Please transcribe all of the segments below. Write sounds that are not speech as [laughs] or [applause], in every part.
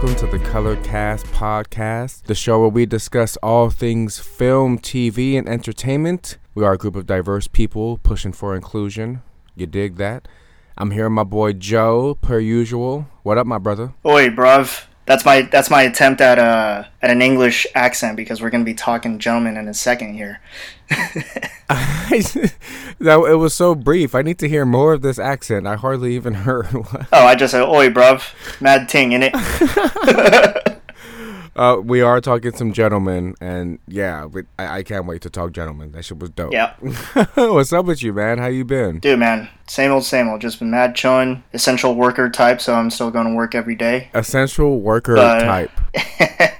welcome to the Color Cast Podcast, the show where we discuss all things film, TV, and entertainment. We are a group of diverse people pushing for inclusion. You dig that? I'm here with my boy Joe, per usual. What up, my brother? Oi, bruv. That's my that's my attempt at uh at an English accent because we're gonna be talking gentlemen in a second here. [laughs] that it was so brief. I need to hear more of this accent. I hardly even [laughs] heard. oh, I just said, "Oi, bruv, mad ting in it." [laughs] Uh, we are talking some gentlemen, and yeah, I, I, can't wait to talk gentlemen. That shit was dope. Yeah. [laughs] What's up with you, man? How you been? Dude, man, same old, same old. Just been mad chilling. Essential worker type, so I'm still going to work every day. Essential worker but, type. [laughs]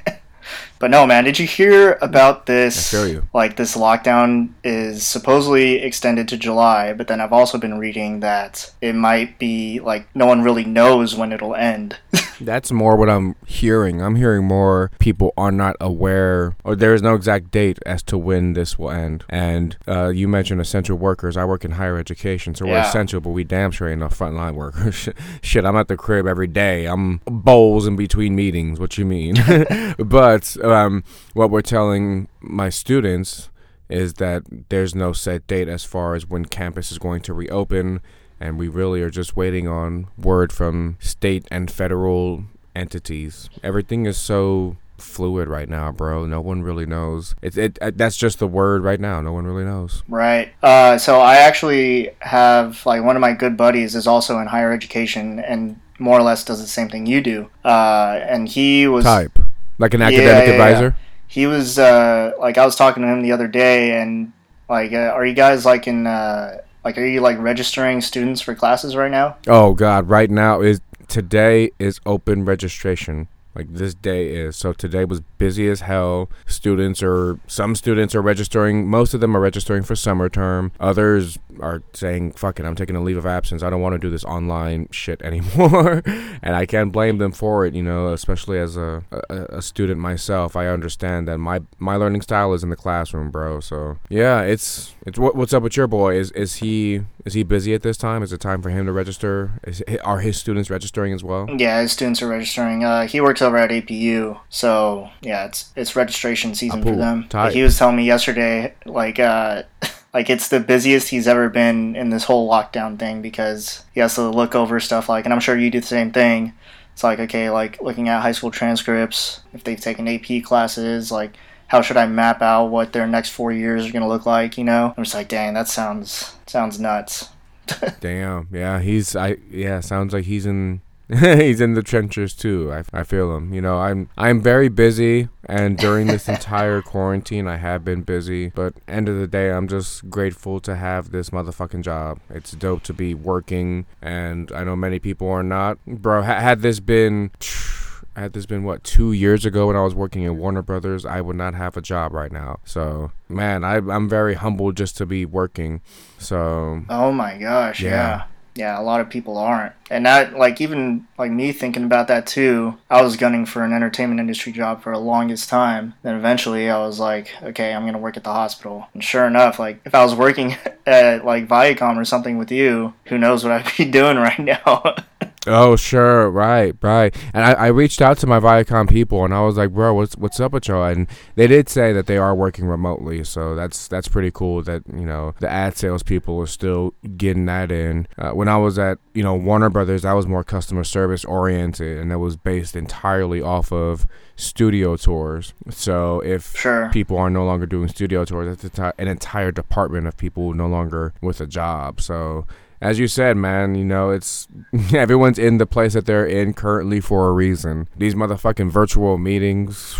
But no, man, did you hear about this? I feel you. Like this lockdown is supposedly extended to July, but then I've also been reading that it might be like no one really knows when it'll end. [laughs] That's more what I'm hearing. I'm hearing more people are not aware, or there is no exact date as to when this will end. And uh, you mentioned essential workers. I work in higher education, so yeah. we're essential, but we damn sure ain't no frontline workers. [laughs] Shit, I'm at the crib every day. I'm bowls in between meetings. What you mean? [laughs] but um, what we're telling my students is that there's no set date as far as when campus is going to reopen, and we really are just waiting on word from state and federal entities. Everything is so fluid right now, bro. No one really knows. It, it, it, that's just the word right now. No one really knows. Right. Uh, so I actually have like one of my good buddies is also in higher education and more or less does the same thing you do. Uh, and he was type like an academic yeah, advisor. Yeah. He was uh, like I was talking to him the other day, and like, uh, are you guys like in uh, like are you like registering students for classes right now? Oh God, right now is today is open registration. Like this day is. So today was busy as hell. Students are some students are registering. Most of them are registering for summer term. Others are saying, "Fuck it, I'm taking a leave of absence. I don't want to do this online [laughs] shit anymore." and I can't blame them for it. You know, especially as a, a, a student myself, I understand that my my learning style is in the classroom, bro. So yeah, it's it's what, what's up with your boy? Is is he is he busy at this time? Is it time for him to register? Is, are his students registering as well? Yeah, his students are registering. Uh, he works over at APU, so yeah, it's it's registration season for them. He was telling me yesterday, like uh, [laughs] like it's the busiest he's ever been in this whole lockdown thing because he has to look over stuff like, and I'm sure you do the same thing. It's like okay, like looking at high school transcripts, if they've taken AP classes, like how should I map out what their next four years are gonna look like? You know, I'm just like, dang, that sounds sounds nuts. [laughs] Damn, yeah, he's I yeah, sounds like he's in [laughs] he's in the trenches too. I, I feel him. You know, I'm I'm very busy, and during this [laughs] entire quarantine, I have been busy. But end of the day, I'm just grateful to have this motherfucking job. It's dope to be working, and I know many people are not. Bro, ha- had this been. [sniffs] Had this been what two years ago when I was working at Warner Brothers, I would not have a job right now. So, man, I, I'm very humbled just to be working. So, oh my gosh, yeah. yeah yeah, a lot of people aren't. And that, like, even like me thinking about that too, I was gunning for an entertainment industry job for the longest time. Then eventually I was like, okay, I'm going to work at the hospital. And sure enough, like, if I was working [laughs] at like Viacom or something with you, who knows what I'd be [laughs] doing right now. [laughs] Oh sure, right, right. And I, I reached out to my Viacom people and I was like, bro, what's what's up with y'all? And they did say that they are working remotely, so that's that's pretty cool. That you know the ad sales people are still getting that in. Uh, when I was at you know Warner Brothers, I was more customer service oriented, and that was based entirely off of studio tours. So if sure. people are no longer doing studio tours, that's an entire department of people no longer with a job. So as you said, man, you know, it's [laughs] everyone's in the place that they're in currently for a reason. These motherfucking virtual meetings,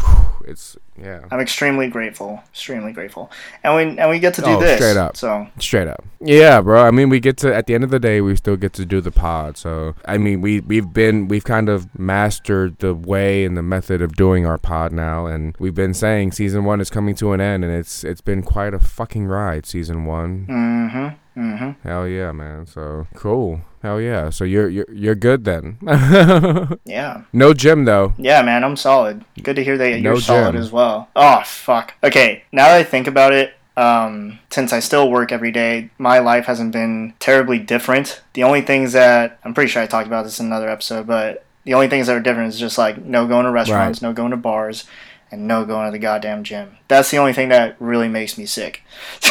it's yeah. I'm extremely grateful, extremely grateful, and we and we get to do oh, this straight up. So straight up, yeah, bro. I mean, we get to at the end of the day, we still get to do the pod. So I mean, we we've been we've kind of mastered the way and the method of doing our pod now, and we've been saying season one is coming to an end, and it's it's been quite a fucking ride. Season one. Mm-hmm. Mm-hmm. Hell yeah, man. So cool. Hell yeah. So you're you're you're good then. [laughs] yeah. No gym though. Yeah, man. I'm solid. Good to hear that you're solid as well. Oh fuck. Okay. Now that I think about it, um, since I still work every day, my life hasn't been terribly different. The only things that I'm pretty sure I talked about this in another episode, but The only things that are different is just like no going to restaurants, right. no going to bars, and no going to the goddamn gym. That's the only thing that really makes me sick.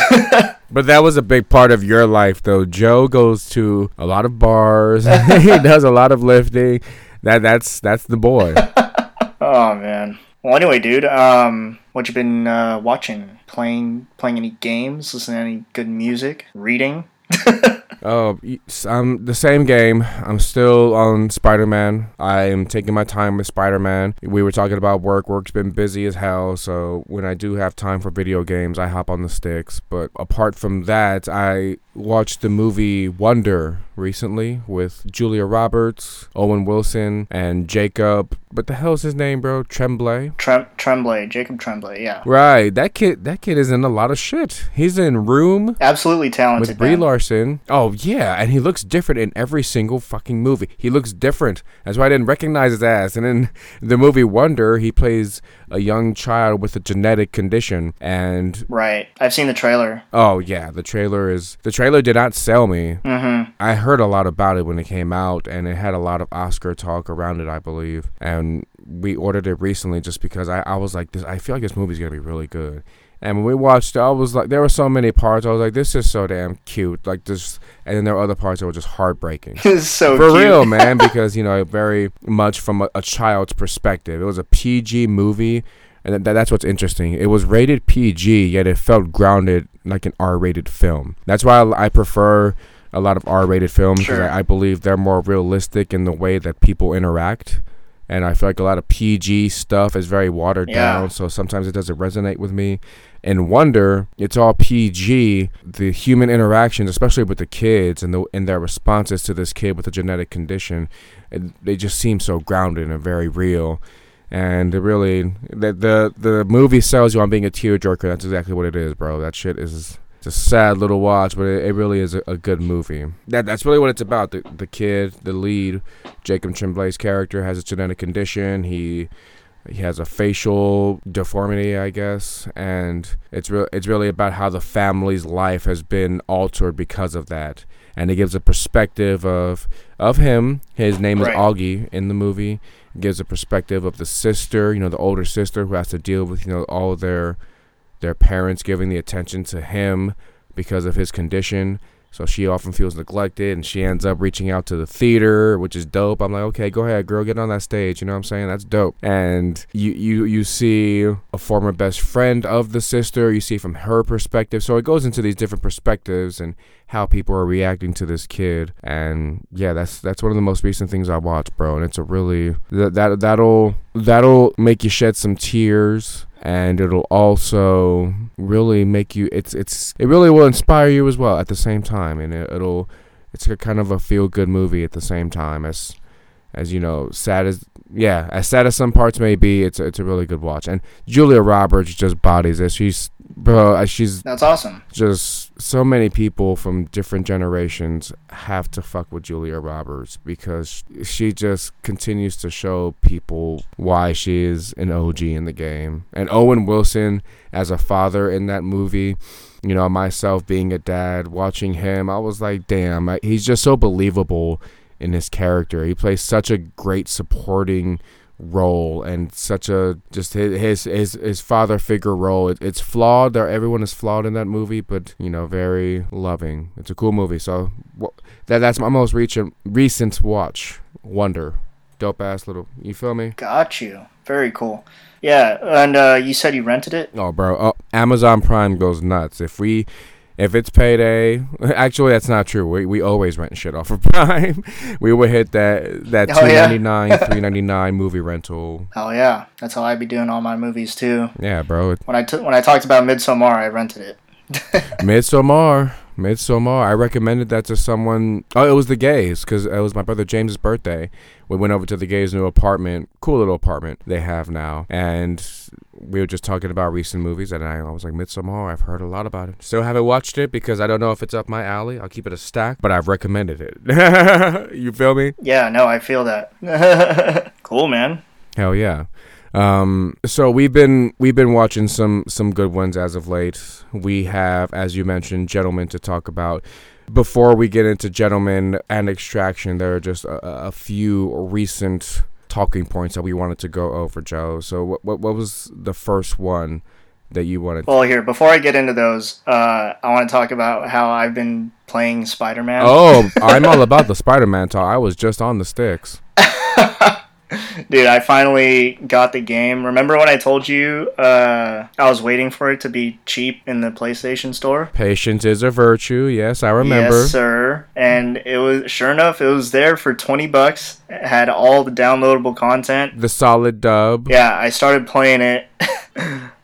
[laughs] but that was a big part of your life, though. Joe goes to a lot of bars. [laughs] he does a lot of lifting. That that's that's the boy. [laughs] oh man. Well, anyway, dude. Um, what you been uh, watching? Playing playing any games? Listening to any good music? Reading? Oh, I'm the same game. I'm still on Spider Man. I am taking my time with Spider Man. We were talking about work. Work's been busy as hell. So when I do have time for video games, I hop on the sticks. But apart from that, I watched the movie Wonder recently with Julia Roberts, Owen Wilson, and Jacob. But the hell's his name, bro? Tremblay. Trem- Tremblay, Jacob Tremblay. Yeah. Right. That kid. That kid is in a lot of shit. He's in Room. Absolutely talented. With Brie Larson. Oh yeah, and he looks different in every single fucking movie. He looks different. That's why I didn't recognize his ass. And in the movie Wonder, he plays a young child with a genetic condition. And right, I've seen the trailer. Oh yeah, the trailer is the trailer did not sell me. Mm-hmm. I heard a lot about it when it came out, and it had a lot of Oscar talk around it, I believe. And we ordered it recently just because I, I was like, this. I feel like this movie's gonna be really good. And when we watched, I was like, there were so many parts. I was like, this is so damn cute. Like this, and then there were other parts that were just heartbreaking. [laughs] so for cute. real, [laughs] man. Because you know, very much from a, a, child's perspective. It was a PG movie, and that, that's what's interesting. It was rated PG, yet it felt grounded like an R-rated film. That's why I, I prefer a lot of R-rated films because sure. I, I believe they're more realistic in the way that people interact and I feel like a lot of PG stuff is very watered yeah. down, so sometimes it doesn't resonate with me. And Wonder, it's all PG. The human interactions, especially with the kids and the and their responses to this kid with a genetic condition, they just seem so grounded and very real. And really, the the the movie sells you on being a tearjerker. That's exactly what it is, bro. That shit is a sad little watch, but it, it really is a, a, good movie. That that's really what it's about. The the kid, the lead, Jacob Tremblay's character has a genetic condition. He he has a facial deformity, I guess, and it's real. It's really about how the family's life has been altered because of that, and it gives a perspective of of him. His name right. is Auggie in the movie. It gives a perspective of the sister, you know, the older sister who has to deal with you know all their their parents giving the attention to him because of his condition. So she often feels neglected and she ends up reaching out to the theater, which is dope. I'm like, okay, go ahead, girl, get on that stage. You know what I'm saying? That's dope. And you you you see a former best friend of the sister, you see from her perspective. So it goes into these different perspectives and how people are reacting to this kid. And yeah, that's that's one of the most recent things I watched, bro. And it's a really that that that'll that'll make you shed some tears and it'll also really make you it's it's it really will inspire you as well at the same time. And it, will it's a kind of a feel good movie at the same time as as you know sad as yeah as sad as some parts may be it's a, it's a really good watch. And Julia Roberts just bodies it she's bro uh, she's that's awesome. just so many people from different generations have to fuck with Julia Roberts because she just continues to show people why she is an OG in the game. And Owen Wilson as a father in that movie, you know, myself being a dad, watching him, I was like, damn, he's just so believable in his character. He plays such a great supporting role and such a just his his his, father figure role. It, it's flawed. There, everyone is flawed in that movie, but you know, very loving. It's a cool movie. So that that's my most recent recent watch. Wonder, dope ass little. You feel me? Got you. Very cool. Yeah, and uh, you said you rented it. Oh, bro, oh, Amazon Prime goes nuts. If we if it's payday, [laughs] actually that's not true. We we always rent shit off of [laughs] Prime. we would hit that that oh, two ninety nine, three ninety nine [laughs] movie rental. Oh yeah, that's how I'd be doing all my movies too. Yeah, bro. When I took when I talked about Midsommar, I rented it. Midsommar. Midsommar. I recommended that to someone. Oh, it was the gays because it was my brother James's birthday. We went over to the gays' new apartment, cool little apartment they have now, and we were just talking about recent movies, and I was like, Midsommar. I've heard a lot about it. Still haven't watched it because I don't know if it's up my alley. I'll keep it a stack, but I've recommended it. [laughs] you feel me? Yeah, no, I feel that. [laughs] cool, man. Hell yeah. Um, so we've been we've been watching some some good ones as of late. We have, as you mentioned, gentlemen to talk about. before we get into Gentlemen and Extraction, there are just a, a few recent talking points that we wanted to go over, Joe. So, what what, what was the first one that you wanted? Well, here before I get into those, uh, I want to talk about how I've been playing Spider Man. Oh, I'm all [laughs] about the Spider Man talk. I was just on the sticks. [laughs] Dude, I finally got the game. Remember when I told you uh, I was waiting for it to be cheap in the PlayStation Store? Patience is a virtue. Yes, I remember. Yes, sir. And it was sure enough, it was there for twenty bucks. It had all the downloadable content. The solid dub. Yeah, I started playing it. [laughs]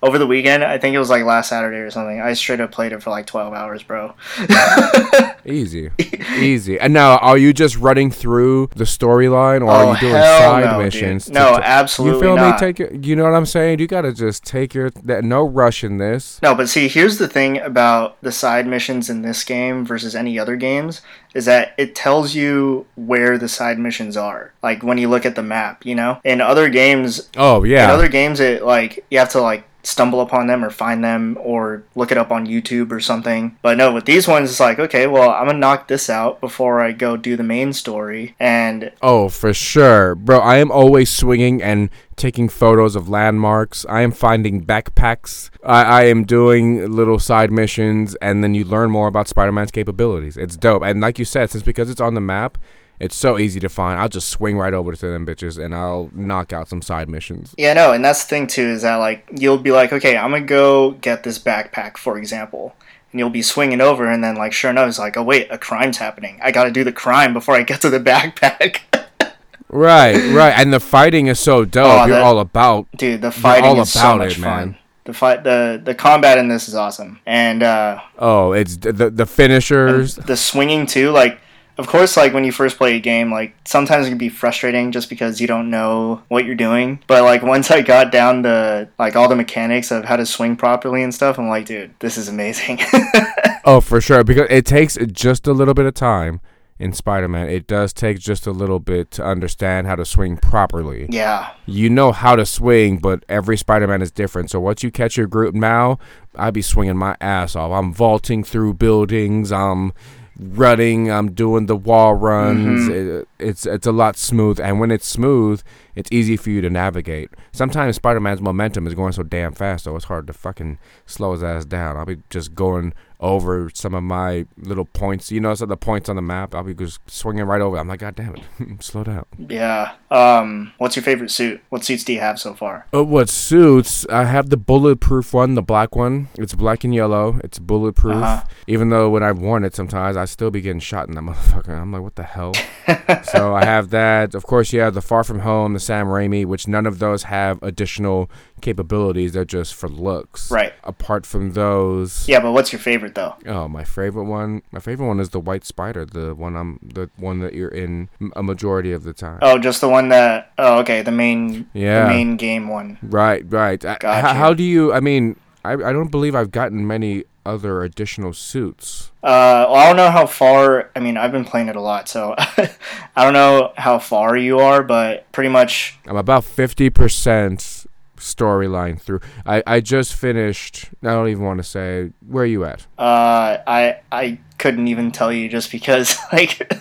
over the weekend. I think it was like last Saturday or something. I straight up played it for like 12 hours, bro. [laughs] Easy. Easy. And now, are you just running through the storyline or oh, are you doing side no, missions? Dude. No, to, absolutely You feel not. me? Take it. You know what I'm saying? You got to just take your that no rush in this. No, but see, here's the thing about the side missions in this game versus any other games is that it tells you where the side missions are. Like when you look at the map, you know? In other games, oh yeah. In other games it like you have to like stumble upon them or find them or look it up on YouTube or something. But no, with these ones, it's like, okay, well, I'm gonna knock this out before I go do the main story. And oh, for sure, bro, I am always swinging and taking photos of landmarks. I am finding backpacks. I, I am doing little side missions, and then you learn more about Spider-Man's capabilities. It's dope, and like you said, since because it's on the map it's so easy to find. I'll just swing right over to them bitches and I'll knock out some side missions. Yeah, no, and that's the thing too is that like you'll be like, okay, I'm gonna go get this backpack, for example, and you'll be swinging over, and then like sure enough, it's like, oh wait, a crime's happening. I got to do the crime before I get to the backpack. [laughs] right, right, and the fighting is so dope. Oh, You're all about, dude. The fighting is so much it, fun. Man. The fight, the the combat in this is awesome, and uh, oh, it's the the finishers, the swinging too. Like of course, like when you first play a game, like sometimes it can be frustrating just because you don't know what you're doing. But like once I got down to like all the mechanics of how to swing properly and stuff, I'm like, dude, this is amazing. [laughs] oh, for sure, because it takes just a little bit of time in Spider-Man. It does take just a little bit to understand how to swing properly. Yeah. You know how to swing, but every Spider-Man is different. So once you catch your group now, I'd be swinging my ass off. I'm vaulting through buildings. I'm running. I'm doing the wall runs. Mm-hmm. It, it's it's a lot smooth, and when it's smooth, it's easy for you to navigate. Sometimes Spider Man's momentum is going so damn fast, though it's hard to fucking slow his ass down. I'll be just going over some of my little points. You know, some of the points on the map. I'll be just swinging right over. I'm like, God damn it, [laughs] slow down. Yeah. Um. What's your favorite suit? What suits do you have so far? Uh, what suits? I have the bulletproof one, the black one. It's black and yellow. It's bulletproof. Uh-huh. Even though when I've worn it, sometimes I still be getting shot in that [laughs] motherfucker. I'm like, what the hell? [laughs] so I have that. Of course, you have the Far From Home, the Sam Raimi, which none of those have additional capabilities. They're just for looks. Right. Apart from those. Yeah, but what's your favorite though? Oh, my favorite one. My favorite one is the White Spider, the one I'm, the one that you're in a majority of the time. Oh, just the one that. Oh, okay, the main. Yeah. The main game one. Right, right. Gotcha. How, how do you? I mean, I, I don't believe I've gotten many other additional suits? Uh, well, I don't know how far. I mean, I've been playing it a lot, so [laughs] I don't know how far you are, but pretty much. I'm about fifty percent storyline through. I I just finished. I don't even want to say where are you at. Uh, I I couldn't even tell you just because [laughs] like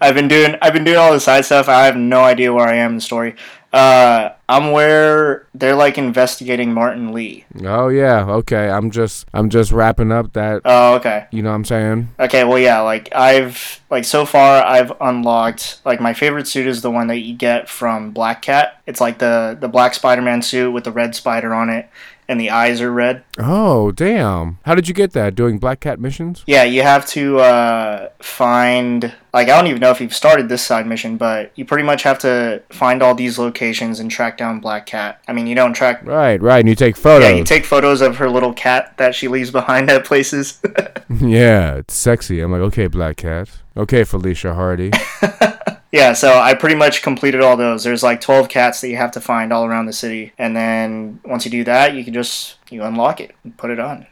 I've been doing I've been doing all the side stuff. I have no idea where I am in the story. Uh, I'm where they're like investigating Martin Li. Oh yeah, okay. I'm just I'm just wrapping up that. Oh okay. You know what I'm saying? Okay, well yeah, like I've like so far I've unlocked like my favorite suit is the one that you get from Black Cat. It's like the the black Spider-Man suit with the red spider on it and the eyes are red. Oh, damn. How did you get that? Doing Black Cat missions? Yeah, you have to uh, find. Like, I don't even know if you've started this side mission, but you pretty much have to find all these locations and track down Black Cat. I mean, you don't track. Right, right. And you take photos. Yeah, you take photos of her little cat that she leaves behind at places. [laughs] yeah, it's sexy. I'm like, okay, Black Cat. Okay, Felicia Hardy. [laughs] Yeah, so I pretty much completed all those. There's like 12 cats that you have to find all around the city. And then once you do that, you can just you unlock it and put it on.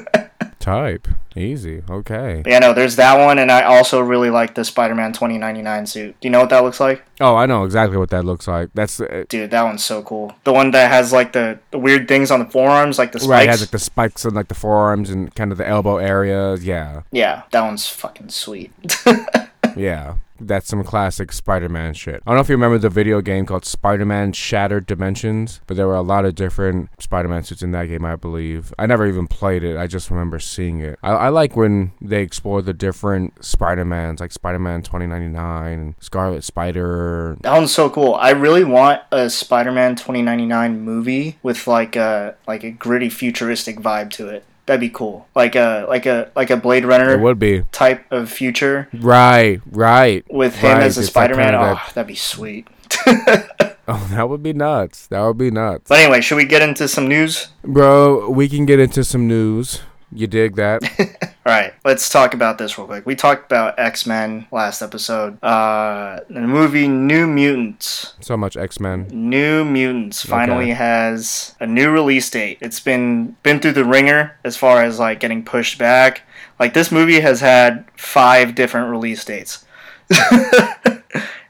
[laughs] Type. Easy. Okay. But yeah, no, there's that one, and I also really like the Spider-Man 2099 suit. Do you know what that looks like? Oh, I know exactly what that looks like. That's uh, dude. That one's so cool. The one that has like the, the weird things on the forearms, like the spikes. Right, has like the spikes on like the forearms and kind of the elbow areas. Yeah. Yeah, that one's fucking sweet. [laughs] yeah. That's some classic Spider-Man shit. I don't know if you remember the video game called Spider-Man Shattered Dimensions, but there were a lot of different Spider-Man suits in that game, I believe. I never even played it. I just remember seeing it. I, I like when they explore the different Spider-Mans, like Spider-Man 2099 and Scarlet Spider. That one's so cool. I really want a Spider-Man 2099 movie with like a like a gritty futuristic vibe to it. That'd be cool. Like a like a like a Blade Runner. It would be type of future. Right, right. With him right. as a Spider Man. Oh, ah, that'd be sweet. [laughs] oh, that would be nuts. That would be nuts. But anyway, should we get into some news? Bro, we can get into some news. You dig that? [laughs] All right, let's talk about this real quick. We talked about X Men last episode. Uh, the movie New Mutants. So much X Men. New Mutants finally okay. has a new release date. It's been been through the ringer as far as like getting pushed back. Like this movie has had five different release dates. [laughs]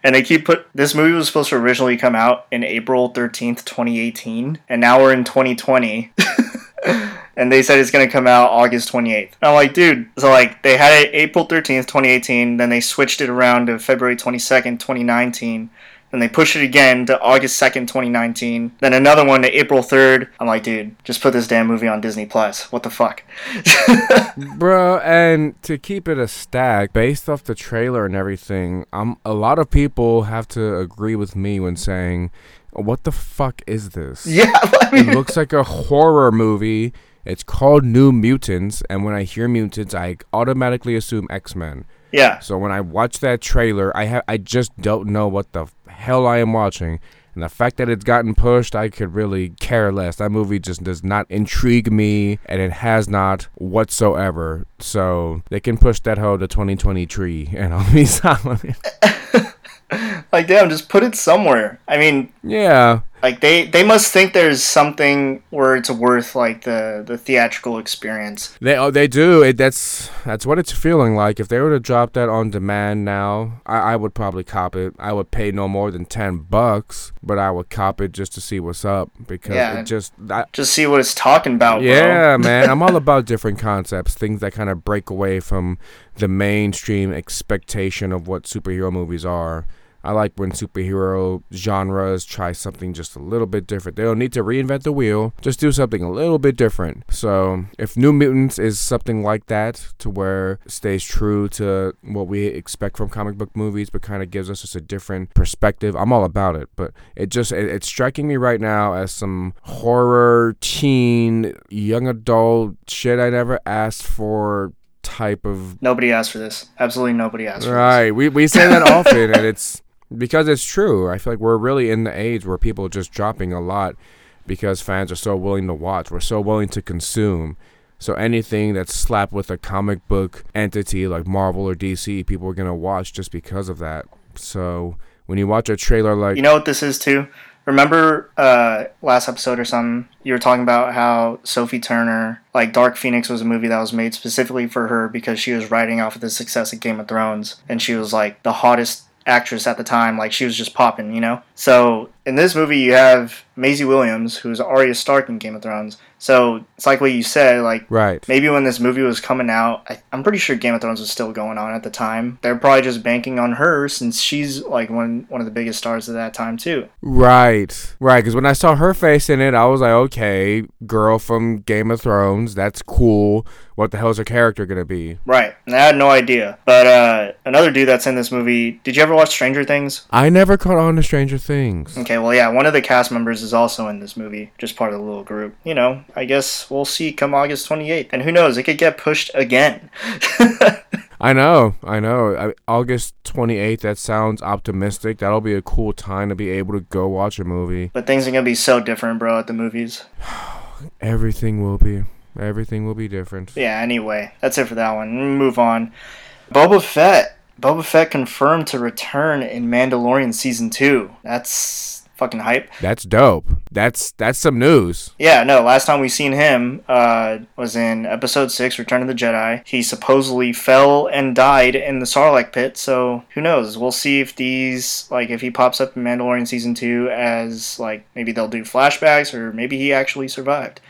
and they keep put this movie was supposed to originally come out in April 13th, 2018, and now we're in 2020. [laughs] [laughs] and they said it's going to come out August 28th. I'm like, dude, so like they had it April 13th, 2018, then they switched it around to February 22nd, 2019. Then they pushed it again to August 2nd, 2019. Then another one to April 3rd. I'm like, dude, just put this damn movie on Disney Plus. What the fuck? [laughs] Bro, and to keep it a stack, based off the trailer and everything, I'm a lot of people have to agree with me when saying what the fuck is this? [laughs] Yeah, [laughs] I mean, it looks like a horror movie. It's called New Mutants, and when I hear mutants, I automatically assume X Men. Yeah. So when I watch that trailer, I have I just don't know what the hell I am watching. And the fact that it's gotten pushed, I could really care less. That movie just does not intrigue me, and it has not whatsoever. So they can push that hoe to 2020 tree, and I'll be [laughs] silent. [laughs] like damn just put it somewhere. I mean yeah. like they they must think there's something where it's worth like the the theatrical experience. They oh they do. It that's that's what it's feeling like. If they were to drop that on demand now i, I would probably cop it. I would pay no more than 10 bucks but i would cop it just to see what's up because yeah, it just I, just see what it's talking about yeah [laughs] man. I'm all about different concepts things that kind of break away from the mainstream expectation of what superhero movies are I like when superhero genres try something just a little bit different. They don't need to reinvent the wheel, just do something a little bit different. So, if New Mutants is something like that, to where it stays true to what we expect from comic book movies, but kind of gives us just a different perspective, I'm all about it. But it just, it, it's striking me right now as some horror, teen, young adult shit I never asked for type of nobody asked for this absolutely nobody asked right we, we say that often and it's because it's true. I feel like we're really in the age where people are just dropping a lot because fans are so willing to watch. We're so willing to consume. So anything that's slapped with a comic book entity like Marvel or DC, people are gonna watch just because of that. So when you watch a trailer like You know what this is too? Remember uh, last episode or something, you were talking about how Sophie Turner, like Dark Phoenix was a movie that was made specifically for her because she was riding off of the success of Game of Thrones and she was like the hottest actress at the time. Like she was just popping, you know. So in this movie, you have Maisie Williams, who's Arya Stark in Game of Thrones. So it's like what you said, like right. maybe when this movie was coming out, I, am pretty sure Game of Thrones was still going on at the time. They're probably just banking on her since she's like one one of the biggest stars of that time too. Right, right. Because when I saw her face in it, I was like, okay, girl from Game of Thrones, that's cool. What the hell is her character gonna be? Right, and I had no idea. But uh, another dude that's in this movie. Did you ever watch Stranger Things? I never caught on to Stranger Things. Okay, well, yeah, one of the cast members is also in this movie, just part of the little group. You know, I guess we'll see come August 28th. And who knows, it could get pushed again. [laughs] I know, I know. I, August 28th, that sounds optimistic. That'll be a cool time to be able to go watch a movie. But things are going to be so different, bro, at the movies. [sighs] Everything will be. Everything will be different. Yeah, anyway, that's it for that one. Move on. Boba Fett. Boba Fett confirmed to return in Mandalorian season 2. That's fucking hype. That's dope. That's that's some news. Yeah, no. Last time we seen him uh, was in Episode Six, Return of the Jedi. He supposedly fell and died in the Sarlacc pit. So who knows? We'll see if these like if he pops up in Mandalorian season two as like maybe they'll do flashbacks or maybe he actually survived.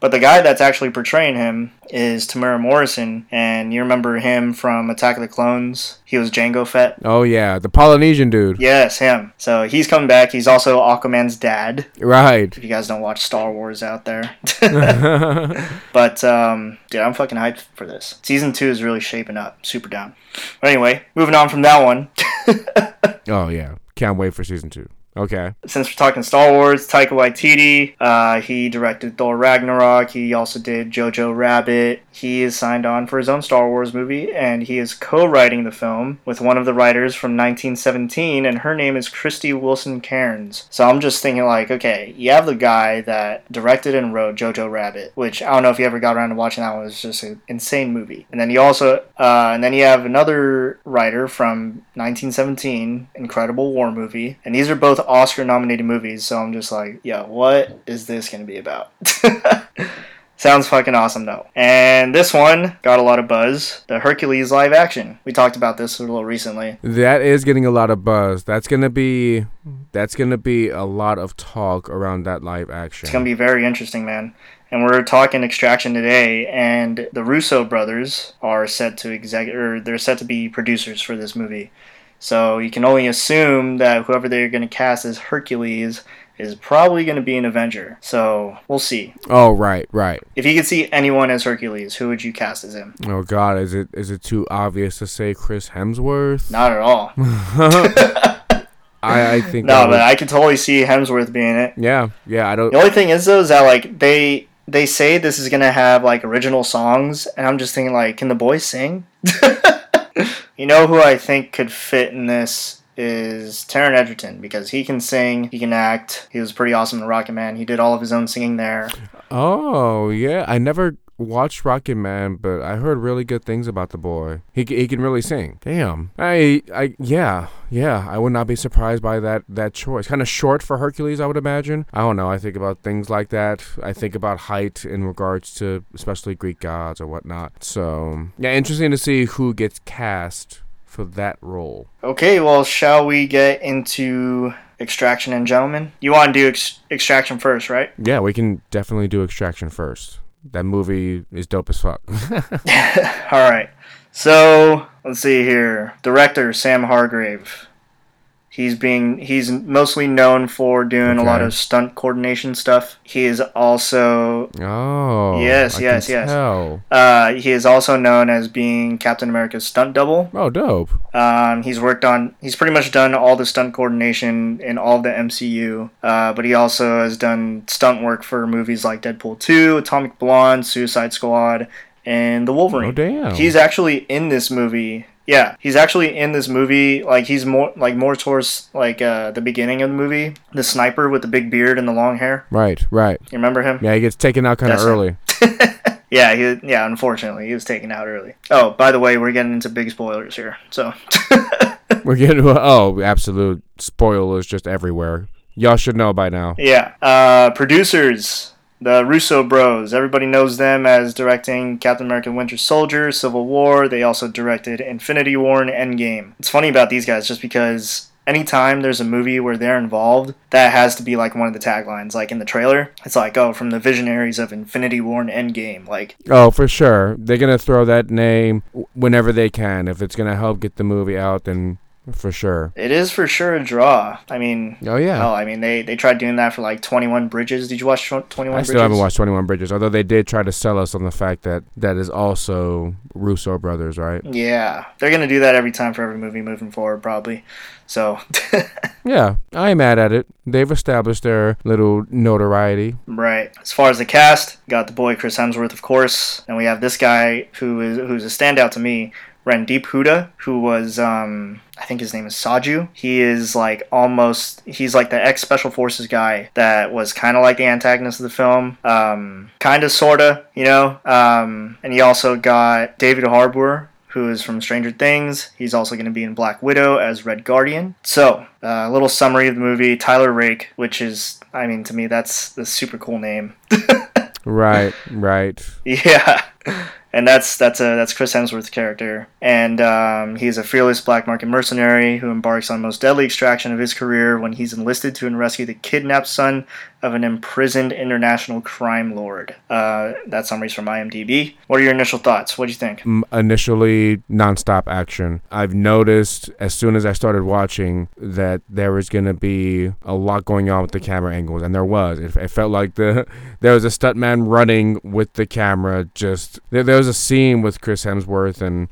But the guy that's actually portraying him is Temuera Morrison, and you remember him from Attack of the Clones. He was Jango Fett. Oh yeah, the Polynesian dude. Yes, him. So he's coming back. He's also Aquaman's dad. Right. If you guys don't watch Star Wars out there. [laughs] [laughs] but um, dude, I'm fucking hyped for this. Season two is really shaping up. Super down. But anyway, moving on from that one. [laughs] oh yeah, can't wait for season two. Okay. Since we're talking Star Wars, Taika Waititi, uh, he directed Thor Ragnarok. He also did Jojo Rabbit. He is signed on for his own Star Wars movie, and he is co-writing the film with one of the writers from 1917, and her name is Krysty Wilson Cairns. So I'm just thinking, like, okay, you have the guy that directed and wrote Jojo Rabbit, which I don't know if you ever got around to watching that one. It's just an insane movie. And then you also, uh, and then you have another writer from 1917, incredible war movie, and these are both Oscar nominated movies, so I'm just like, yo, what is this to be about? [laughs] Sounds fucking awesome though. And this one got a lot of buzz. The Hercules live action. We talked about this a little recently. That is getting a lot of buzz. That's gonna be that's gonna be a lot of talk around that live action. It's gonna be very interesting, man. And we're talking extraction today, and the Russo brothers are set to exec or they're set to be producers for this movie. So you can only assume that whoever they're going to cast as Hercules is probably going to be an Avenger. So we'll see. Oh right, right. If you could see anyone as Hercules, who would you cast as him? Oh God, is it is it too obvious to say Chris Hemsworth? Not at all. [laughs] [laughs] I, I think no, but I can totally see Hemsworth being it. Yeah, yeah. I don't. The only thing is though is that like they they say this is gonna have like original songs, and I'm just thinking like, can the boys sing? [laughs] You know who I think could fit in this is Taron Egerton because he can sing, he can act. He was pretty awesome in Rocketman. He did all of his own singing there. Oh yeah, I never watched Rocketman, but I heard really good things about the boy. He he can really sing. Damn. I I yeah yeah. I would not be surprised by that that choice. Kind of short for Hercules, I would imagine. I don't know. I think about things like that. I think about height in regards to especially Greek gods or whatnot. So yeah, interesting to see who gets cast for that role. Okay, well, shall we get into Extraction and Gentlemen? You want to do ex- Extraction first, right? Yeah, we can definitely do Extraction first. That movie is dope as fuck. [laughs] All right. So, let's see here. Director Sam Hargrave. He's being he's mostly known for doing okay. a lot of stunt coordination stuff. He is also oh yes I yes yes. Uh, he is also known as being Captain America's stunt double. Oh, dope. Um, he's worked on he's pretty much done all the stunt coordination in all the MCU. Uh, but he also has done stunt work for movies like Deadpool two, Atomic Blonde, Suicide Squad, and The Wolverine. Oh damn. He's actually in this movie yeah, he's actually in this movie. Like he's more like more towards like uh, the beginning of the movie. The sniper with the big beard and the long hair. Right, right. You remember him? Yeah, he gets taken out kind of early. [laughs] yeah, he yeah. Unfortunately, he was taken out early. Oh, by the way, we're getting into big spoilers here. So [laughs] we're getting oh, absolute spoilers just everywhere. Y'all should know by now. Yeah. Uh, producers the Russo bros. Everybody knows them as directing Captain America Winter Soldier, Civil War. They also directed Infinity War and Endgame. It's funny about these guys just because anytime there's a movie where they're involved, that has to be like one of the taglines. Like in the trailer, it's like, oh, from the visionaries of Infinity War and Endgame. Like, oh, for sure. They're going to throw that name whenever they can. If it's going to help get the movie out, then for sure. It is for sure a draw. I mean, oh yeah. Oh, I mean they they tried doing that for like Twenty One Bridges. Did you watch Twenty One? I still haven't watched Twenty One Bridges, although they did try to sell us on the fact that that is also Russo brothers, right? Yeah, they're gonna do that every time for every movie moving forward, probably. So. [laughs] yeah, I am mad at it. They've established their little notoriety. Right. As far as the cast, got the boy Chris Hemsworth, of course, and we have this guy who is who's a standout to me, Randeep Hooda, who was um, I think his name is Saju. He is like almost he's like the ex special forces guy that was kind of like the antagonist of the film, um, kind of sorta, you know. Um, and he also got David Harbour who is from Stranger Things. He's also going to be in Black Widow as Red Guardian. So, uh, a little summary of the movie Tyler Rake, which is, I mean, to me, that's the super cool name. [laughs] right, right. Yeah and that's that's a that's Chris Hemsworth's character, and um, he's a fearless black market mercenary who embarks on most deadly extraction of his career when he's enlisted to rescue the kidnapped son of an imprisoned international crime lord. Uh, that summary's from IMDb. What are your initial thoughts? What do you think? Initially, nonstop action. I've noticed as soon as I started watching that there was going to be a lot going on with the camera angles, and there was. It, it felt like the [laughs] there was a stuntman running with the camera. Just there, there was a scene with Chris Hemsworth and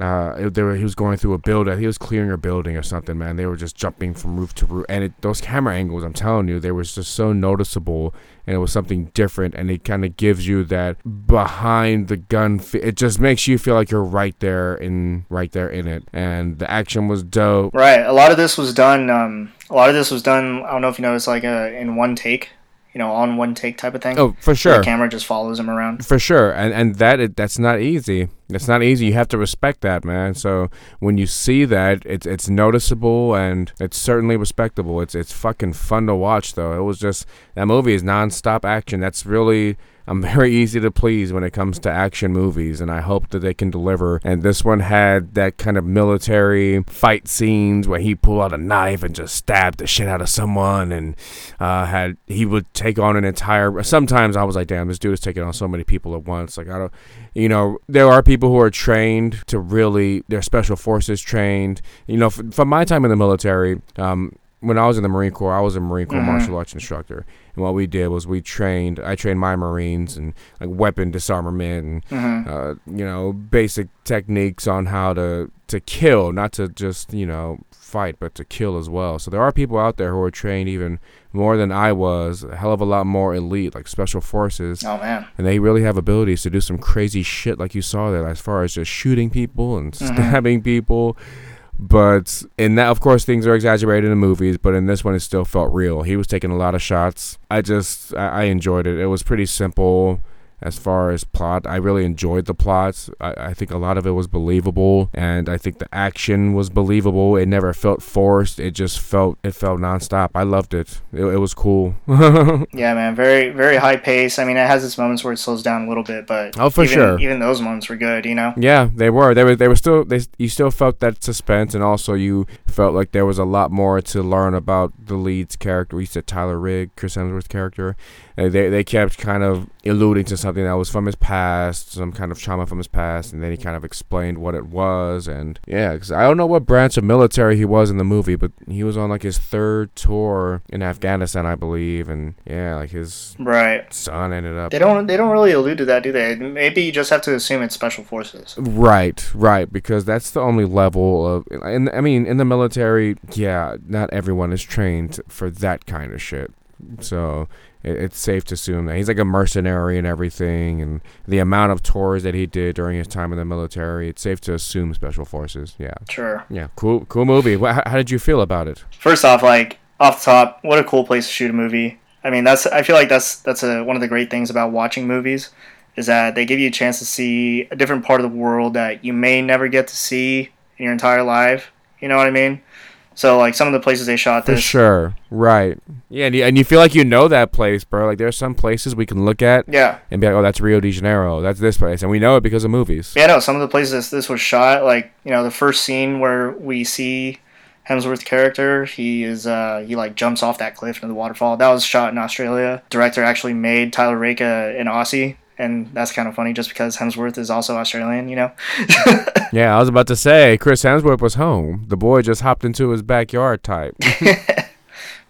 uh, he was going through a building. He was clearing a building or something, man. They were just jumping from roof to roof, and it, those camera angles, I'm telling you, they were just so noticeable, and it was something different, and it kind of gives you that behind the gun. it just makes you feel like you're right there in right there in it, and the action was dope. Right, a lot of this was done. Um, a lot of this was done. I don't know if you noticed, like uh, in one take you know, on one take type of thing. Oh, for sure. The camera just follows him around. For sure, and and that that's not easy. It's not easy. You have to respect that, man. So when you see that, it's it's noticeable and it's certainly respectable. It's it's fucking fun to watch, though. It was just that movie is nonstop action. That's really I'm [laughs] very easy to please when it comes to action movies, and I hope that they can deliver. And this one had that kind of military fight scenes where he pulled out a knife and just stabbed the shit out of someone, and uh, had he would take on an entire. Sometimes I was like, damn, this dude is taking on so many people at once. Like I don't, you know, there are people who are trained to really, they're special forces trained. You know, from my time in the military, um, when I was in the Marine Corps, I was a Marine Corps mm-hmm. martial arts instructor, and what we did was we trained. I trained my Marines and like weapon disarmament and mm-hmm. uh, you know basic techniques on how to to kill, not to just you know fight, but to kill as well. So there are people out there who are trained even more than I was, a hell of a lot more elite, like special forces. Oh man! And they really have abilities to do some crazy shit, like you saw there, as far as just shooting people and mm-hmm. stabbing people but in that, of course, things are exaggerated in movies, but in this one, it still felt real. He was taking a lot of shots. I just, I, I enjoyed it. It was pretty simple as far as plot. I really enjoyed the plots. I, I, think a lot of it was believable, and I think the action was believable. It never felt forced. It just felt it felt nonstop. I loved it. It, it was cool. [laughs] yeah, man. Very very high pace. I mean, it has its moments where it slows down a little bit, but oh, for even, sure. Even those moments were good. You know. Yeah, they were. They were. They were still. They you still felt that suspense, and also you felt like there was a lot more to learn about the lead's character. We said Tyler Rake, Chris Hemsworth's character. They they kept kind of alluding to something that was from his past, some kind of trauma from his past, and then he kind of explained what it was. And yeah, because I don't know what branch of military he was in the movie, but he was on like his third tour in Afghanistan, I believe. And yeah, like his right son ended up. They don't they don't really allude to that, do they? Maybe you just have to assume it's special forces. Right, right, because that's the only level of. And I mean, in the military, yeah, not everyone is trained for that kind of shit. So it's safe to assume that he's like a mercenary and everything, and the amount of tours that he did during his time in the military, it's safe to assume special forces. Yeah. Sure. Yeah. Cool. Cool movie. How, how did you feel about it? First off, like off the top, what a cool place to shoot a movie. I mean, that's I feel like that's that's a, one of the great things about watching movies is that they give you a chance to see a different part of the world that you may never get to see in your entire life. You know what I mean? So like some of the places they shot this. For sure, right? Yeah, and you, and you feel like you know that place, bro. Like there's some places we can look at, yeah, and be like, oh, that's Rio de Janeiro, that's this place, and we know it because of movies. Yeah, no, some of the places this, this was shot, like you know, the first scene where we see Hemsworth's character, he is uh, he like jumps off that cliff into the waterfall. That was shot in Australia. Director actually made Tyler Rake an Aussie and that's kind of funny just because Hemsworth is also Australian, you know. [laughs] yeah, I was about to say Chris Hemsworth was home. The boy just hopped into his backyard type. [laughs]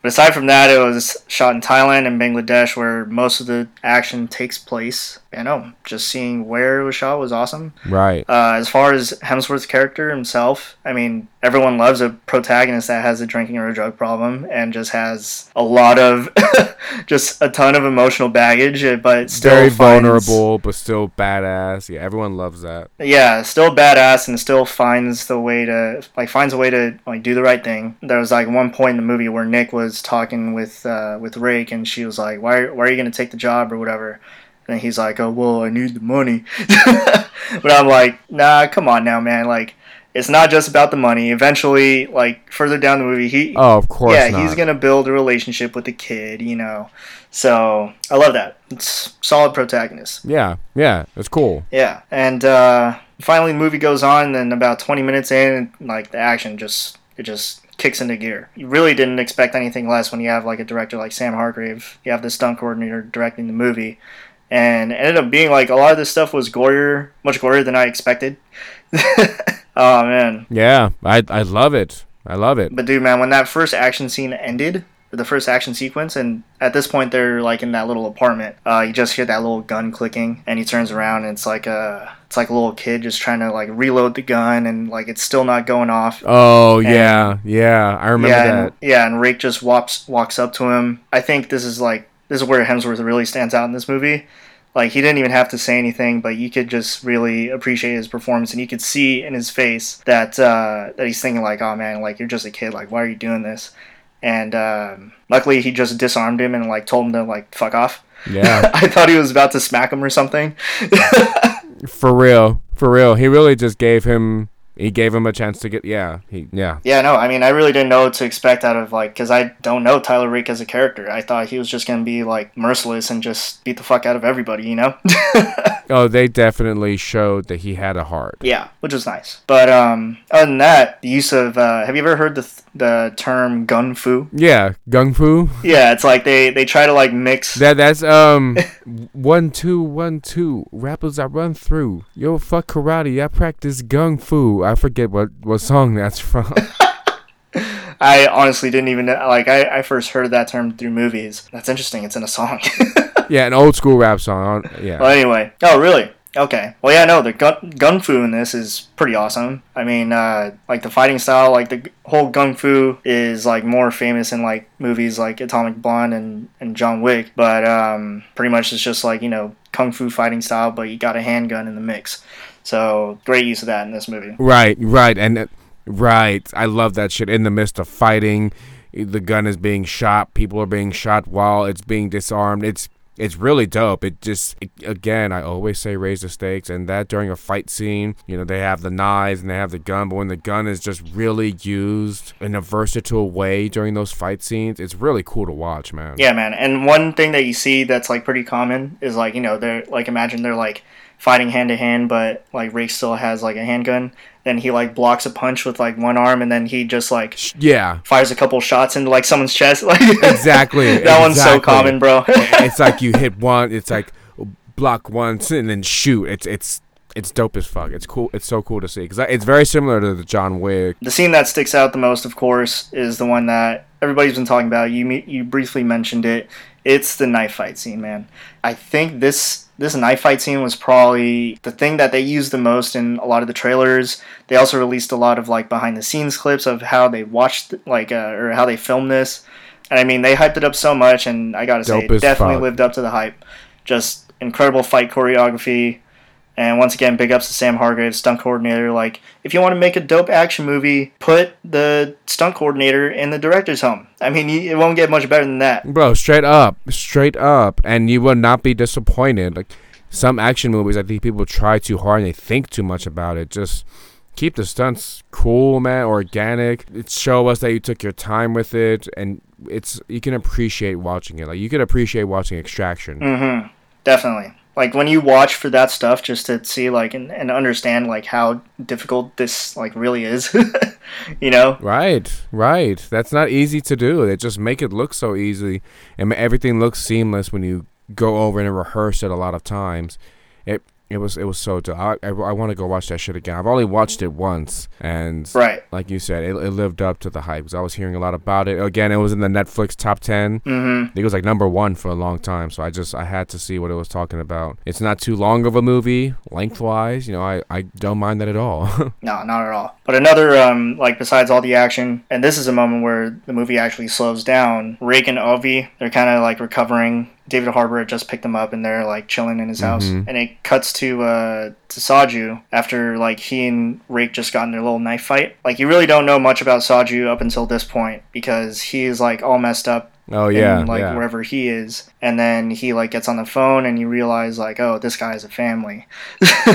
But aside from that, it was shot in Thailand and Bangladesh, where most of the action takes place. I know, just seeing where it was shot was awesome. Right. Uh, as far as Hemsworth's character himself, I mean, everyone loves a protagonist that has a drinking or a drug problem and just has a lot of, [laughs] just a ton of emotional baggage, uh, but still very finds, vulnerable, but still badass. Yeah, everyone loves that. Yeah, still badass and still finds the way to like finds a way to like do the right thing. There was like one point in the movie where Nik was was talking with uh, with Rake, and she was like, "Why why are you gonna take the job or whatever?" And he's like, "Oh well, I need the money," [laughs] but I'm like, "Nah, come on now, man. Like, it's not just about the money. Eventually, like further down the movie, he oh, of course, yeah, not. he's gonna build a relationship with the kid, you know. So I love that. It's solid protagonist. Yeah, yeah, it's cool. Yeah, and uh, finally the movie goes on, and about 20 minutes in, like the action just it just kicks into gear. You really didn't expect anything less when you have like a director like Sam Hargrave. You have the stunt coordinator directing the movie, and it ended up being like a lot of this stuff was gorier, much gorier than I expected. [laughs] oh man. Yeah, I I love it. I love it. But dude, man, when that first action scene ended, the first action sequence, and at this point they're like in that little apartment. Uh, you just hear that little gun clicking, and he turns around, and it's like a it's like a little kid just trying to like reload the gun, and like it's still not going off. Oh and, yeah, yeah, I remember yeah, that. And, yeah, and Rake just walks walks up to him. I think this is like this is where Hemsworth really stands out in this movie. Like he didn't even have to say anything, but you could just really appreciate his performance, and you could see in his face that uh, that he's thinking like, "Oh man, like you're just a kid. Like why are you doing this?" and um, luckily he just disarmed him and like told him to like fuck off. Yeah, [laughs] I thought he was about to smack him or something. [laughs] for real, for real, he really just gave him he gave him a chance to get yeah he yeah. Yeah no i mean i really didn't know what to expect out of like because i don't know tyler rake as a character. I thought he was just gonna be like merciless and just beat the fuck out of everybody you know? [laughs] Oh they definitely showed that he had a heart. Yeah which was nice. But um other than that the use of uh, have you ever heard the th- the term gun fu yeah gung fu yeah it's like they they try to like mix that that's um [laughs] one two one two rappers i run through yo fuck karate i practice gung fu I forget what what song that's from. [laughs] I honestly didn't even know. Like, I, I first heard that term through movies. That's interesting. It's in a song. [laughs] yeah, an old school rap song. Yeah. Well, anyway. Oh, really? Okay. Well, yeah, no, the gun, gun fu in this is pretty awesome. I mean, uh, like the fighting style, like the whole gun fu is like more famous in like movies like Atomic Blonde and, and John Wick, but um, pretty much it's just like, you know, kung fu fighting style, but you got a handgun in the mix. So great use of that in this movie. Right, right, and uh, right. I love that shit. In the midst of fighting, the gun is being shot. People are being shot while it's being disarmed. It's it's really dope. It just it, again, I always say raise the stakes, and that during a fight scene, you know, they have the knives and they have the gun, but when the gun is just really used in a versatile way during those fight scenes, it's really cool to watch, man. Yeah, man. And one thing that you see that's like pretty common is like you know they're like imagine they're like fighting hand to hand, but like Rake still has like a handgun. Then he like blocks a punch with like one arm, and then he just like yeah fires a couple shots into like someone's chest. [laughs] Like exactly, [laughs] that exactly. one's so common, bro. [laughs] it's like you hit one, it's like block once and then shoot. It's it's it's dope as fuck. It's cool. It's so cool to see because it's very similar to the John Wick. The scene that sticks out the most, of course, is the one that everybody's been talking about. You you briefly mentioned it. It's the knife fight scene, man. I think this this knife fight scene was probably the thing that they used the most in a lot of the trailers. They also released a lot of like behind the scenes clips of how they watched like uh, or how they filmed this. And I mean, they hyped it up so much, and I gotta Dope say, it definitely fuck. lived up to the hype. Just incredible fight choreography, and once again, big ups to Sam Hargrave, stunt coordinator. Like, if you want to make a dope action movie, put the stunt coordinator in the director's home. I mean, it won't get much better than that. Bro, straight up, straight up, and you will not be disappointed. Like some action movies, I think people try too hard and they think too much about it. Just keep the stunts cool, man, organic. It show us that you took your time with it, and it's you can appreciate watching it. Like you can appreciate watching Extraction. Mm-hmm. Definitely like when you watch for that stuff just to see like and, and understand like how difficult this like really is [laughs] you know? Right right. That's not easy to do. They just make it look so easy. And everything looks seamless when you go over and rehearse it a lot of times. It it was it was so dope. I, I, I want to go watch that shit again. I've only watched it once, and right, like you said, it, it lived up to the hype because I was hearing a lot about it. Again, it was in the Netflix top 10 mm-hmm. It was like number one for a long time, so I just I had to see what it was talking about. It's not too long of a movie lengthwise. You know, I I don't mind that at all. [laughs] no, not at all. But another um like besides all the action, and this is a moment where the movie actually slows down. And Ovi, they're kind of like recovering David Harbour just picked him up and they're like chilling in his house. Mm-hmm. And it cuts to uh to Saju after like he and Rake just got in their little knife fight. Like you really don't know much about Saju up until this point because he's like all messed up Oh yeah, in, like yeah. wherever he is, and then he like gets on the phone and you realize like, oh, this guy has a family, [laughs]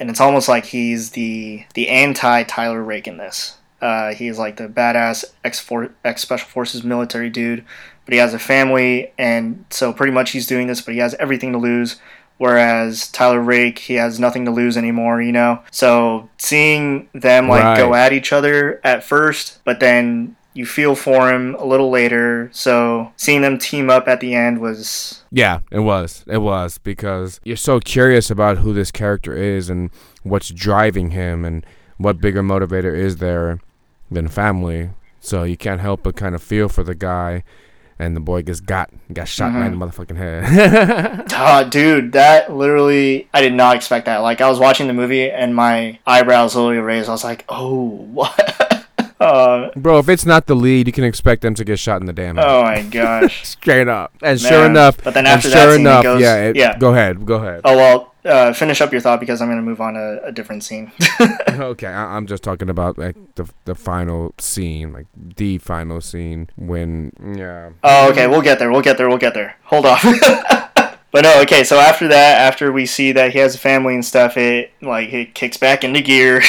and it's almost like he's the the anti Tyler Rake in this. Uh, he's like the badass ex ex special forces military dude, but he has a family, and so pretty much he's doing this, but he has everything to lose. Whereas Tyler Rake, he has nothing to lose anymore, you know. So seeing them like right. go at each other at first, but then you feel for him a little later. So seeing them team up at the end was yeah, it was. It was because you're so curious about who this character is and what's driving him and what bigger motivator is there than family. So you can't help but kind of feel for the guy. And the boy gets got got shot mm-hmm. right in the motherfucking head. [laughs] [laughs] oh, dude, that literally I did not expect that. Like I was watching the movie and my eyebrows literally raised. I was like, "Oh, what?" [laughs] Uh, Bro, if it's not the lead, you can expect them to get shot in the damn head. Oh my gosh! [laughs] Straight up. And Man. sure enough, but then after that, sure enough, goes, yeah, it, yeah. Go ahead, go ahead. Oh well, uh, finish up your thought because I'm gonna move on to a different scene. [laughs] okay, I- am just talking about like the the final scene, like the final scene when yeah. Oh, okay, we'll get there. We'll get there. We'll get there. Hold off. [laughs] But no, okay. So after that, after we see that he has a family and stuff, it like it kicks back into gear.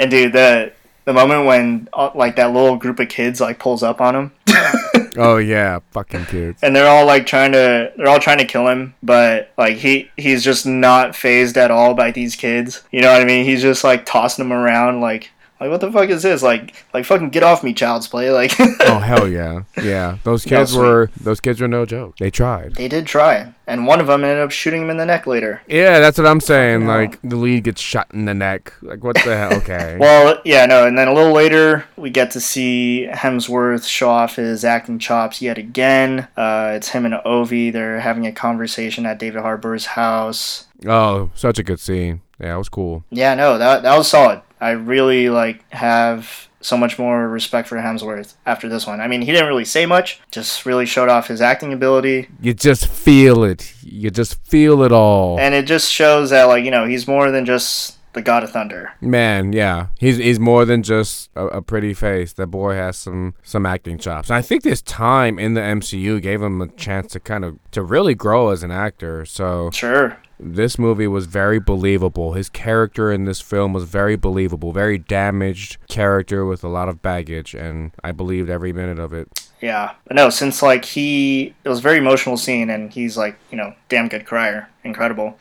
And dude, the the moment when uh, like that little group of kids like pulls up on him. [laughs] oh yeah, fucking kids. And they're all like trying to they're all trying to kill him, but like he he's just not phased at all by these kids. You know what I mean? He's just like tossing them around like like what the fuck is this? Like like fucking get off me, child's play. Like [laughs] Oh hell [laughs] yeah. Yeah. Those kids were those kids were no joke. They tried. They did try. And one of them ended up shooting him in the neck later. Yeah, that's what I'm saying. Like the lead gets shot in the neck. Like what the hell? Okay. [laughs] well, yeah, no, and then a little later we get to see Hemsworth show off his acting chops yet again. Uh, it's him and Ovi. They're having a conversation at David Harbour's house. Oh, such a good scene. Yeah, it was cool. Yeah, no, that that was solid. I really like have so much more respect for Hemsworth after this one. I mean, he didn't really say much, just really showed off his acting ability. You just feel it. You just feel it all. And it just shows that like, you know, he's more than just the God of Thunder. Man, yeah, he's he's more than just a, a, pretty face. That boy has some some acting chops. And I think this time in the MCU gave him a chance to kind of to really grow as an actor. So sure, this movie was very believable. His character in this film was very believable, very damaged character with a lot of baggage, and I believed every minute of it. Yeah, but no, since like he, it was a very emotional scene, and he's like, you know, damn good crier, incredible.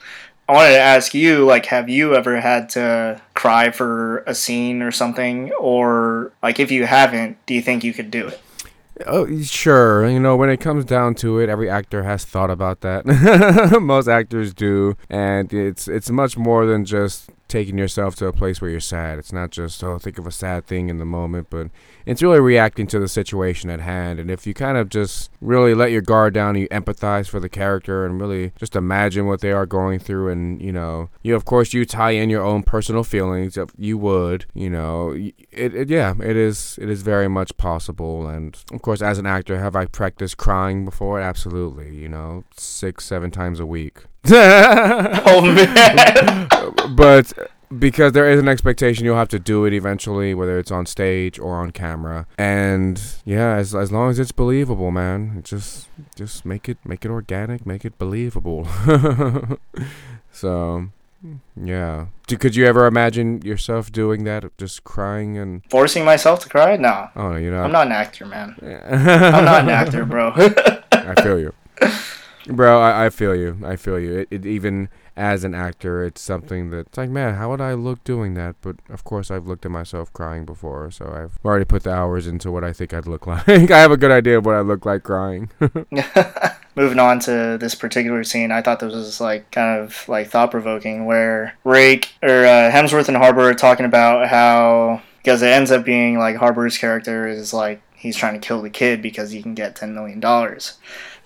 I wanted to ask you, like, have you ever had to cry for a scene or something, or like, if you haven't, do you think you could do it? Oh, sure. You know, when it comes down to it, every actor has thought about that. [laughs] Most actors do, and it's it's much more than just taking yourself to a place where you're sad. It's not just oh, think of a sad thing in the moment, but it's really reacting to the situation at hand. And if you kind of just really let your guard down, and you empathize for the character and really just imagine what they are going through, and you know, you of course you tie in your own personal feelings. You would, you know, it, it yeah, it is it is very much possible. And of course, as an actor, have I practiced crying before? Absolutely. You know, six seven times a week. [laughs] oh man! but because there is an expectation you'll have to do it eventually, whether it's on stage or on camera. And yeah, as as long as it's believable, man, just just make it make it organic, make it believable. [laughs] so yeah. Could you ever imagine yourself doing that, just crying and forcing myself to cry? No. Oh, you know. I'm not an actor, man. [laughs] I'm not an actor, bro. I feel you, bro. I, I feel you. I feel you. It, it even as an actor, it's something that's like, man, how would I look doing that? But of course, I've looked at myself crying before, so I've already put the hours into what I think I'd look [laughs] like. I have a good idea of what I look like crying. [laughs] [laughs] Moving on to this particular scene, I thought this was like kind of like thought provoking, where Rake or uh, Hemsworth and Harbour are talking about how because it ends up being like Harbour's character is like he's trying to kill the kid because he can get ten million dollars.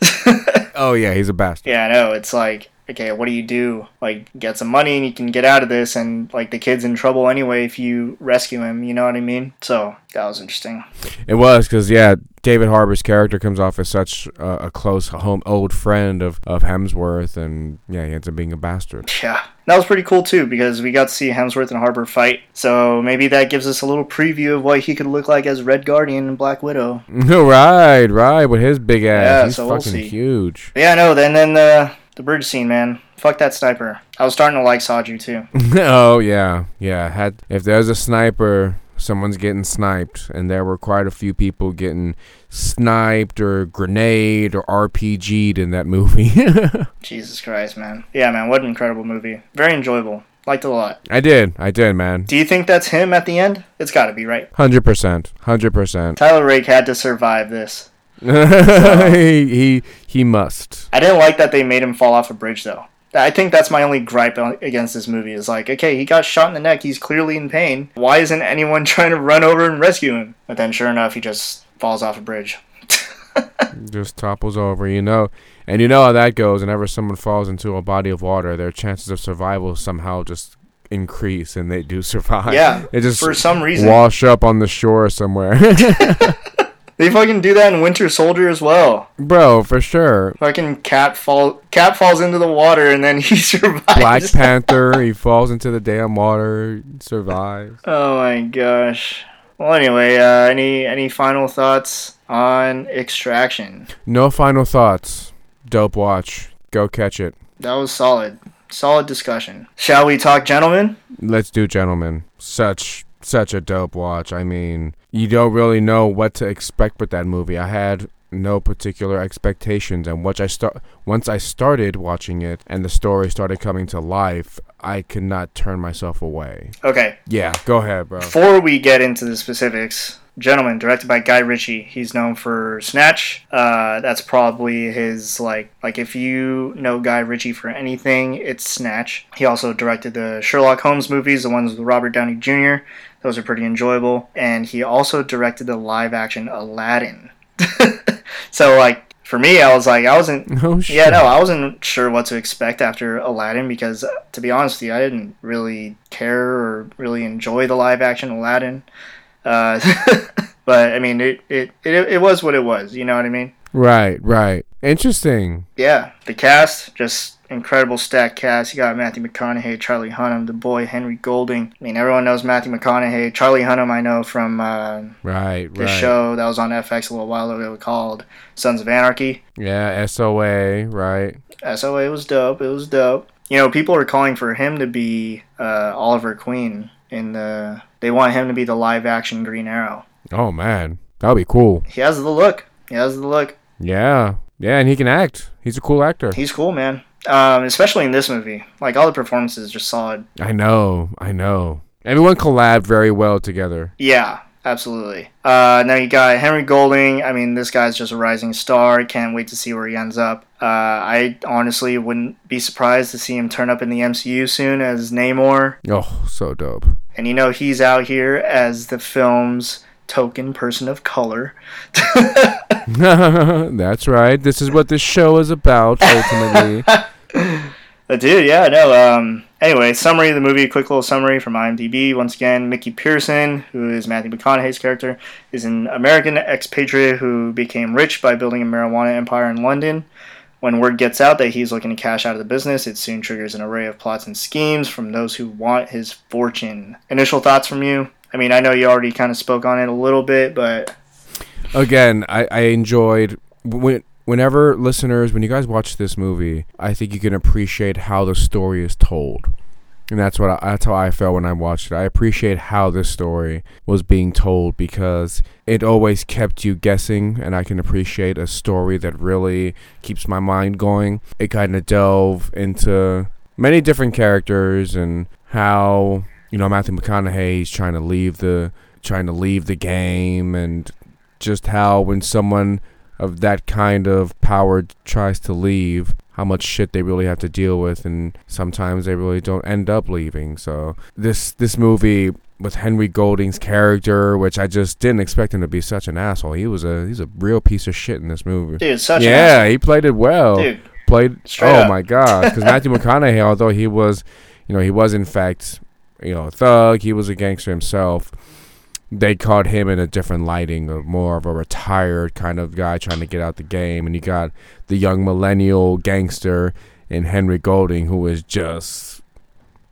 [laughs] oh yeah, he's a bastard. Yeah, I know. It's like okay, what do you do? Like, get some money and you can get out of this, and like the kid's in trouble anyway if you rescue him. You know what I mean? So that was interesting. It was because yeah, David Harbour's character comes off as such a, a close home old friend of of Hemsworth, and yeah, he ends up being a bastard. Yeah, that was pretty cool too because we got to see Hemsworth and Harbour fight. So maybe that gives us a little preview of what he could look like as Red Guardian and Black Widow. [laughs] right, right, with his big ass, yeah, he's so fucking we'll see. huge. But yeah, no. Then then the the bridge scene, man. Fuck that sniper. I was starting to like Saju too. [laughs] oh yeah, yeah. Had if there's a sniper, someone's getting sniped, and there were quite a few people getting sniped or grenade or RPG'd in that movie. [laughs] Jesus Christ, man. Yeah, man. What an incredible movie. Very enjoyable. Liked it a lot. I did. I did, man. Do you think that's him at the end? It's got to be, right? 100%. 100%. Tyler Rake had to survive this. So, [laughs] he, he he must. I didn't like that they made him fall off a bridge though. I think that's my only gripe against this movie is like, okay, he got shot in the neck, he's clearly in pain. Why isn't anyone [laughs] trying to run over and rescue him? But then sure enough, he just falls off a bridge. [laughs] just topples over, you know. And you know how that goes. Whenever someone falls into a body of water, their chances of survival somehow just increase and they do survive. Yeah. They just for some reason wash up on the shore somewhere. They fucking do that in Winter Soldier as well. Bro, for sure. Fucking Cap fall Cap falls into the water and then [laughs] he survives. Black Panther, he falls into the damn water, survives. Oh my gosh. Well, anyway, uh, any any final thoughts on Extraction? No final thoughts. Dope watch. Go catch it. That was solid. Solid discussion. Shall we talk gentlemen? Let's do gentlemen. Such such a dope watch. I mean, you don't really know what to expect with that movie. I had no particular expectations and once I start once I started watching it and the story started coming to life, I could not turn myself away. Okay. Yeah, go ahead, bro. Before we get into the specifics, Gentlemen, directed by Guy Ritchie. He's known for Snatch. Uh, that's probably his like like if you know Guy Ritchie for anything, it's Snatch. He also directed the Sherlock Holmes movies, the ones with Robert Downey Jr. Those are pretty enjoyable. And he also directed the live action Aladdin. [laughs] so like for me, I was like, I wasn't. [laughs] Oh, yeah, no, I wasn't sure what to expect after Aladdin because, to be honest with you, I didn't really care or really enjoy the live action Aladdin. Uh, [laughs] but I mean, it, it, it, it was what it was. You know what I mean? Right, right. Interesting. Yeah, the cast just incredible stack cast. You got Matthew McConaughey, Charlie Hunnam, the boy Henry Golding. I mean, everyone knows Matthew McConaughey. Charlie Hunnam, I know from uh, right, the right. show that was on FX a little while ago called Sons of Anarchy. Yeah, SOA, right. SOA was dope. It was dope. You know, people are calling for him to be uh, Oliver Queen in the. They want him to be the live action Green Arrow. Oh man, that would be cool. He has the look. He has the look. Yeah, yeah, and he can act. He's a cool actor. He's cool, man. Um, especially in this movie, like all the performances just solid. I know, I know. Everyone collabed very well together. Yeah, absolutely. Uh, now you got Henry Golding. I mean, this guy's just a rising star. Can't wait to see where he ends up. Uh, I honestly wouldn't be surprised to see him turn up in the MCU soon as Namor. Oh, so dope. And you know he's out here as the film's token person of color. [laughs] [laughs] That's right. This is what this show is about, ultimately. [laughs] dude, yeah, no. Um, anyway, summary of the movie. Quick little summary from IMDb. Once again, Mickey Pearson, who is Matthew McConaughey's character, is an American expatriate who became rich by building a marijuana empire in London. When word gets out that he's looking to cash out of the business, it soon triggers an array of plots and schemes from those who want his fortune. Initial thoughts from you? I mean, I know you already kind of spoke on it a little bit, but again, I, I enjoyed when whenever listeners, when you guys watch this movie, I think you can appreciate how the story is told. And that's what I, that's how I felt when I watched it. I appreciate how this story was being told because it always kept you guessing, and I can appreciate a story that really keeps my mind going. It kind of delve into many different characters and how you know Matthew McConaughey is trying to leave the trying to leave the game and just how when someone of that kind of power tries to leave how much shit they really have to deal with and sometimes they really don't end up leaving so this this movie with Henry Golding's character which I just didn't expect him to be such an asshole he was a he's a real piece of shit in this movie dude such yeah he played it well dude played. Oh up. my god! Because Matthew [laughs] McConaughey, although he was, you know, he was in fact, you know, a thug. He was a gangster himself. They caught him in a different lighting, of more of a retired kind of guy trying to get out the game, and you got the young millennial gangster in Henry Golding, who is just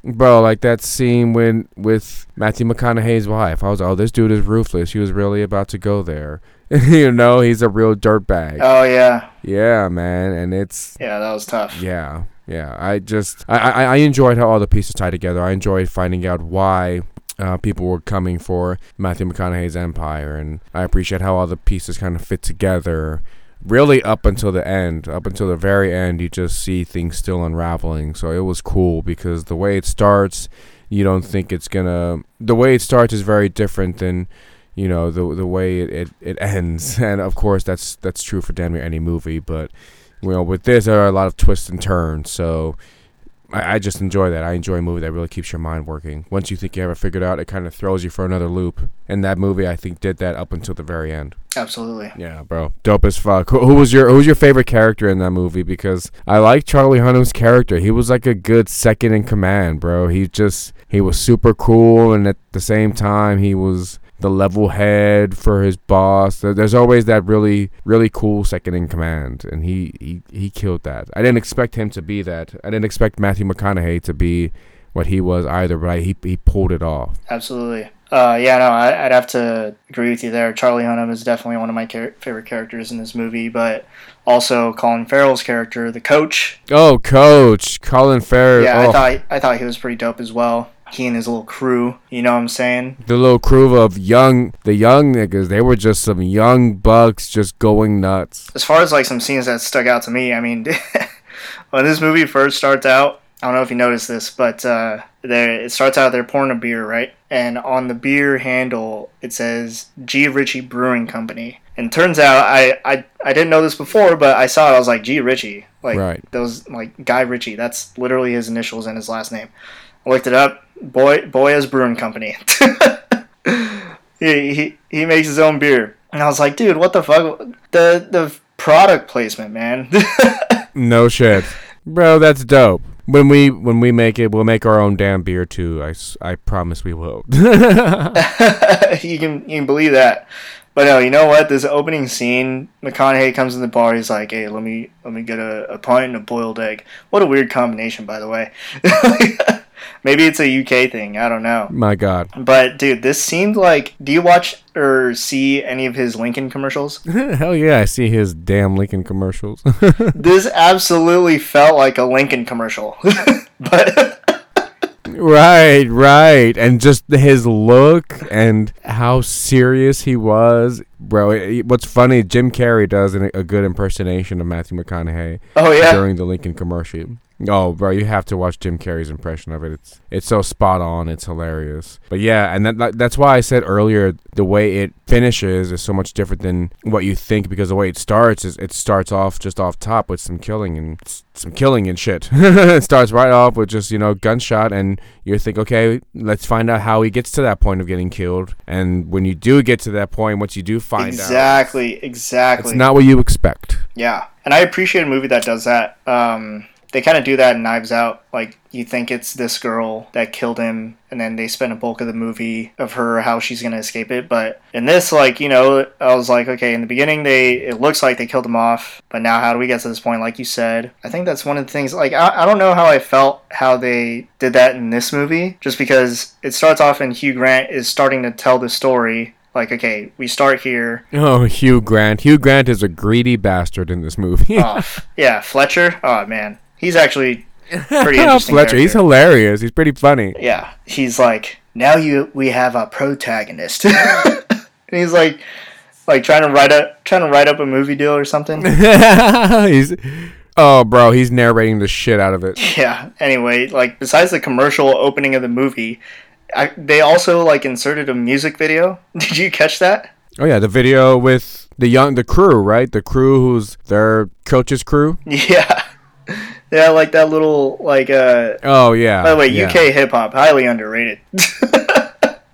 Bro, like that scene when with Matthew McConaughey's wife. I was, oh, this dude is ruthless. He was really about to go there. [laughs] you know, he's a real dirtbag. Oh yeah. Yeah, man, and it's yeah, that was tough. Yeah, yeah. I just I I, I enjoyed how all the pieces tie together. I enjoyed finding out why uh, people were coming for Matthew McConaughey's empire, and I appreciate how all the pieces kind of fit together really up until the end, up until the very end, you just see things still unraveling. So it was cool because the way it starts, you don't think it's gonna. The way it starts is very different than, you know, the the way it, it, it [laughs] ends. And of course, that's that's true for damn near any movie. But you know, with this, there are a lot of twists and turns. So I, I just enjoy that. I enjoy a movie that really keeps your mind working. Once you think you have it figured out, it kind of throws you for another loop. And that movie, I think, did that up until the very end. Absolutely. Yeah, bro, dope as fuck. Who, who was your Who was your favorite character in that movie? Because I like Charlie Hunnam's character. He was like a good second in command, bro. He just he was super cool, and at the same time, he was the level head for his boss. There's always that really, really cool second in command, and he, he, he killed that. I didn't expect him to be that. I didn't expect Matthew McConaughey to be what he was either, but I, he, he pulled it off. Absolutely. Uh, yeah, no, I, would have to agree with you there. Charlie Hunnam is definitely one of my char- favorite characters in this movie, but also Colin Farrell's character, the coach. Oh, coach Colin Farrell. Yeah, oh. I thought I thought he was pretty dope as well he and his little crew. You know what I'm saying? The little crew of young, the young niggas. They were just some young bucks just going nuts. As far as like some scenes that stuck out to me, I mean, [laughs] when this movie first starts out, I don't know if you noticed this, but uh, there it starts out they're pouring a beer, right? And on the beer handle it says G Ritchie Brewing Company. And turns out I, I I didn't know this before, but I saw it. I was like G Ritchie, like right. those like Guy Ritchie. That's literally his initials and his last name. I looked it up. Boy Boyes Brewing Company. [laughs] he, he he makes his own beer, and I was like, dude, what the fuck? The the product placement, man. [laughs] no shit, bro. That's dope. When we when we make it, we'll make our own damn beer too. I, I promise we will. [laughs] you can you can believe that. But no, you know what? This opening scene, McConaughey comes in the bar. He's like, "Hey, let me let me get a, a pint and a boiled egg." What a weird combination, by the way. Maybe it's a UK thing. I don't know. My God. But dude, this seemed like. Do you watch or see any of his Lincoln commercials? [laughs] Hell yeah, I see his damn Lincoln commercials. [laughs] this absolutely felt like a Lincoln commercial, [laughs] but. right, right, and just his look and how serious he was, bro. What's funny, Jim Carrey does a good impersonation of Matthew McConaughey. Oh yeah, during the Lincoln commercial. Oh, bro, you have to watch Jim Carrey's impression of it. It's it's so spot on. It's hilarious. But yeah, and that that's why I said earlier the way it finishes is so much different than what you think because the way it starts is it starts off just off top with some killing and some killing and shit. [laughs] it starts right off with just you know gunshot, and you think, okay, let's find out how he gets to that point of getting killed. And when you do get to that point, once you do find exactly, out, exactly, exactly, it's not what you expect. Yeah, and I appreciate a movie that does that. Um, they kind of do that in Knives Out. Like you think it's this girl that killed him, and then they spend a bulk of the movie of her how she's gonna escape it. But in this, like you know, I was like, okay, in the beginning they it looks like they killed him off, but now how do we get to this point? Like you said, I think that's one of the things. Like I, I don't know how I felt how they did that in this movie, just because it starts off and Hugh Grant is starting to tell the story like okay we start here oh hugh grant hugh grant is a greedy bastard in this movie oh, yeah fletcher oh man He's actually pretty [laughs] interesting. Fletcher, he's hilarious. He's pretty funny. Yeah, he's like, now you we have a protagonist, [laughs] and he's like, like trying to write a trying to write up a movie deal or something. [laughs] he's oh, bro, he's narrating the shit out of it. Yeah. Anyway, like besides the commercial opening of the movie, I, they also like inserted a music video. Did you catch that? Oh yeah, the video with the young the crew, right? The crew who's their coach's crew. Yeah. Yeah, like that little like uh Oh yeah. By the way, yeah. UK hip hop highly underrated. [laughs]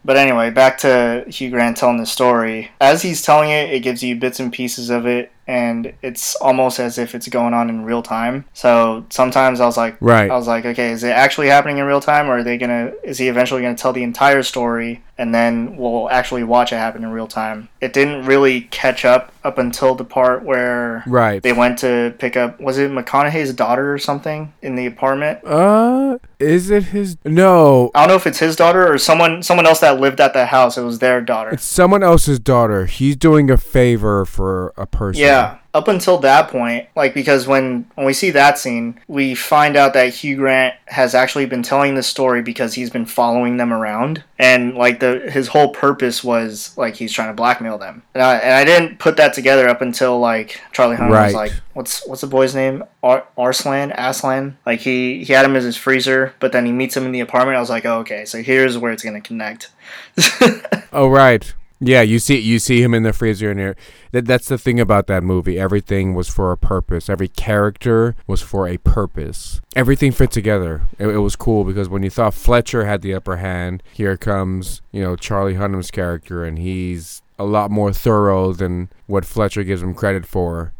but anyway, back to Hugh Grant telling the story. As he's telling it, it gives you bits and pieces of it and it's almost as if it's going on in real time. So sometimes I was like, right. I was like, okay, is it actually happening in real time, or are they gonna? Is he eventually gonna tell the entire story, and then we'll actually watch it happen in real time? It didn't really catch up up until the part where right they went to pick up. Was it McConaughey's daughter or something in the apartment? Uh, is it his? No, I don't know if it's his daughter or someone someone else that lived at the house. It was their daughter. It's someone else's daughter. He's doing a favor for a person. Yeah up until that point, like because when when we see that scene, we find out that Hugh Grant has actually been telling the story because he's been following them around, and like the his whole purpose was like he's trying to blackmail them. And I, and I didn't put that together up until like Charlie Hunnam right. was like, "What's what's the boy's name? Ar- Arslan, Aslan." Like he he had him as his freezer, but then he meets him in the apartment. I was like, "Oh, okay, so here's where it's gonna connect." [laughs] oh right. Yeah, you see you see him in the freezer and. That that's the thing about that movie. Everything was for a purpose. Every character was for a purpose. Everything fit together. It, it was cool because when you thought Fletcher had the upper hand, here comes, you know, Charlie Hunnam's character and he's a lot more thorough than what Fletcher gives him credit for.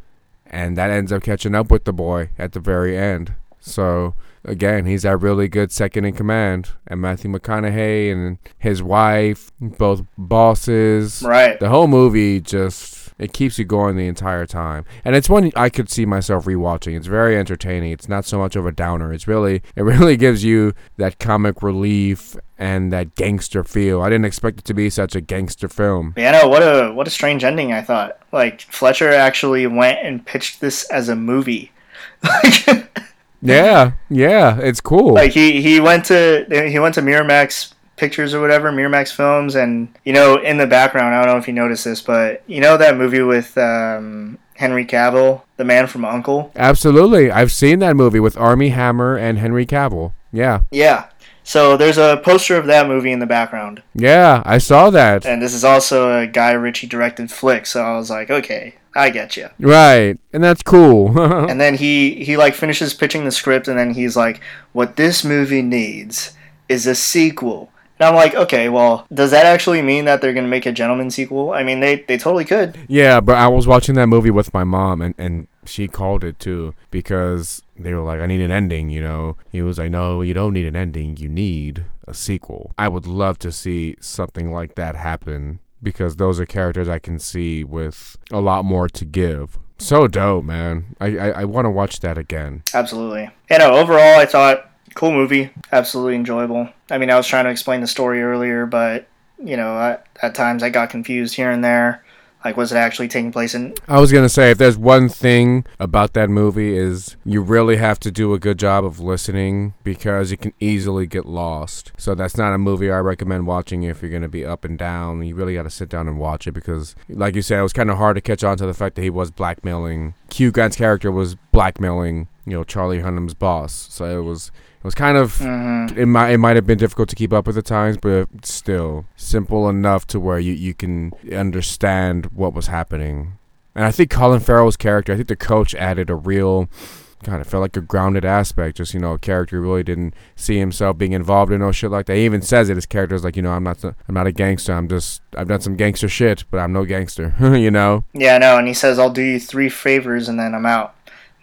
And that ends up catching up with the boy at the very end. So again, he's that really good second in command. And Matthew McConaughey and his wife, both bosses. Right. The whole movie just it keeps you going the entire time. And it's one I could see myself rewatching. It's very entertaining. It's not so much of a downer. It's really it really gives you that comic relief and that gangster feel. I didn't expect it to be such a gangster film. Yeah, no, what a what a strange ending I thought. Like Fletcher actually went and pitched this as a movie. [laughs] yeah, yeah, it's cool. Like he he went to he went to Miramax Pictures or whatever, Miramax Films, and you know in the background, I don't know if you noticed this, but you know that movie with um, Henry Cavill, the man from Uncle. Absolutely, I've seen that movie with Armie Hammer and Henry Cavill. Yeah. Yeah. So there's a poster of that movie in the background. Yeah, I saw that. And this is also a Guy Ritchie directed flick, so I was like, okay, I get you. Right, and that's cool. [laughs] and then he he like finishes pitching the script, and then he's like, "What this movie needs is a sequel." And I'm like, okay, well, does that actually mean that they're gonna make a gentleman sequel? I mean, they they totally could. Yeah, but I was watching that movie with my mom, and and she called it too because they were like, I need an ending. You know, he was like, No, you don't need an ending. You need a sequel. I would love to see something like that happen because those are characters I can see with a lot more to give. So dope, man. I I, I want to watch that again. Absolutely. You uh, know, overall, I thought cool movie, absolutely enjoyable. I mean, I was trying to explain the story earlier, but you know, I, at times I got confused here and there. Like, was it actually taking place in? I was gonna say, if there's one thing about that movie is you really have to do a good job of listening because you can easily get lost. So that's not a movie I recommend watching if you're gonna be up and down. You really got to sit down and watch it because, like you said, it was kind of hard to catch on to the fact that he was blackmailing. Hugh Grant's character was blackmailing, you know, Charlie Hunnam's boss. So it was it was kind of mm-hmm. it might it might have been difficult to keep up with at times, but still simple enough to where you, you can understand what was happening. And I think Colin Farrell's character, I think the coach added a real kind of felt like a grounded aspect. Just you know, a character who really didn't see himself being involved in no shit like that. He even says it. His character is like, you know, I'm not, I'm not a gangster. I'm just, I've done some gangster shit, but I'm no gangster. [laughs] you know? Yeah, no. And he says, I'll do you three favors and then I'm out.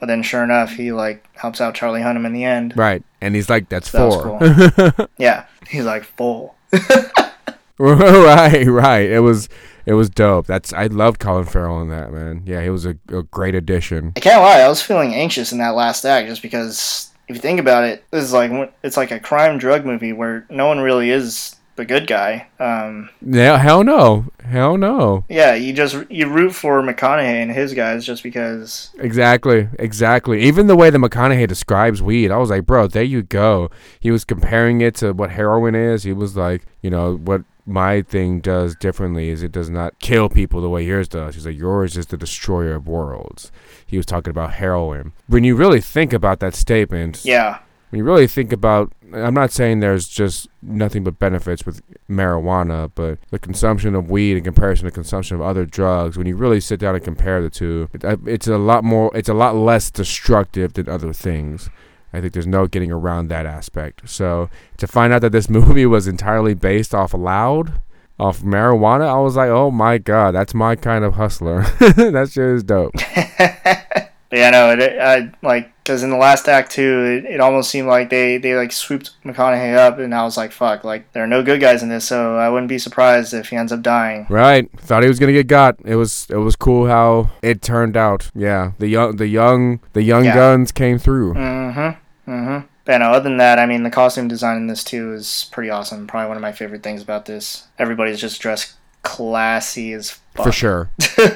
But then, sure enough, he like helps out Charlie Hunnam in the end. Right, and he's like, "That's so four. That cool. [laughs] yeah, he's like full. [laughs] right, right. It was, it was dope. That's I loved Colin Farrell in that man. Yeah, he was a, a great addition. I can't lie, I was feeling anxious in that last act just because if you think about it, this is like it's like a crime drug movie where no one really is the good guy. Um, yeah, hell no, hell no. Yeah, you just you root for McConaughey and his guys just because. Exactly, exactly. Even the way that McConaughey describes weed, I was like, bro, there you go. He was comparing it to what heroin is. He was like, you know, what my thing does differently is it does not kill people the way yours does. He's like, yours is the destroyer of worlds. He was talking about heroin. When you really think about that statement, yeah, when you really think about I'm not saying there's just nothing but benefits with marijuana, but the consumption of weed in comparison to consumption of other drugs, when you really sit down and compare the two, uh, it's a lot more, it's a lot less destructive than other things. I think there's no getting around that aspect. So to find out that this [laughs] movie was entirely based off Loud, off marijuana, I was like, oh my god, that's my kind of hustler. [laughs] that shit is dope. [laughs] yeah, no, it, I like because in the last act too, it, it almost seemed like they they like swooped McConaughey up, and I was like, fuck, like there are no good guys in this, so I wouldn't be surprised if he ends up dying. Right, thought he was gonna get got. It was it was cool how it turned out. Yeah, the young the young the young yeah. guns came through. Mm-hmm. Mm-hmm. But no, other than that, I mean, the costume design in this too is pretty awesome. Probably one of my favorite things about this. Everybody's just dressed classy as fuck. For sure.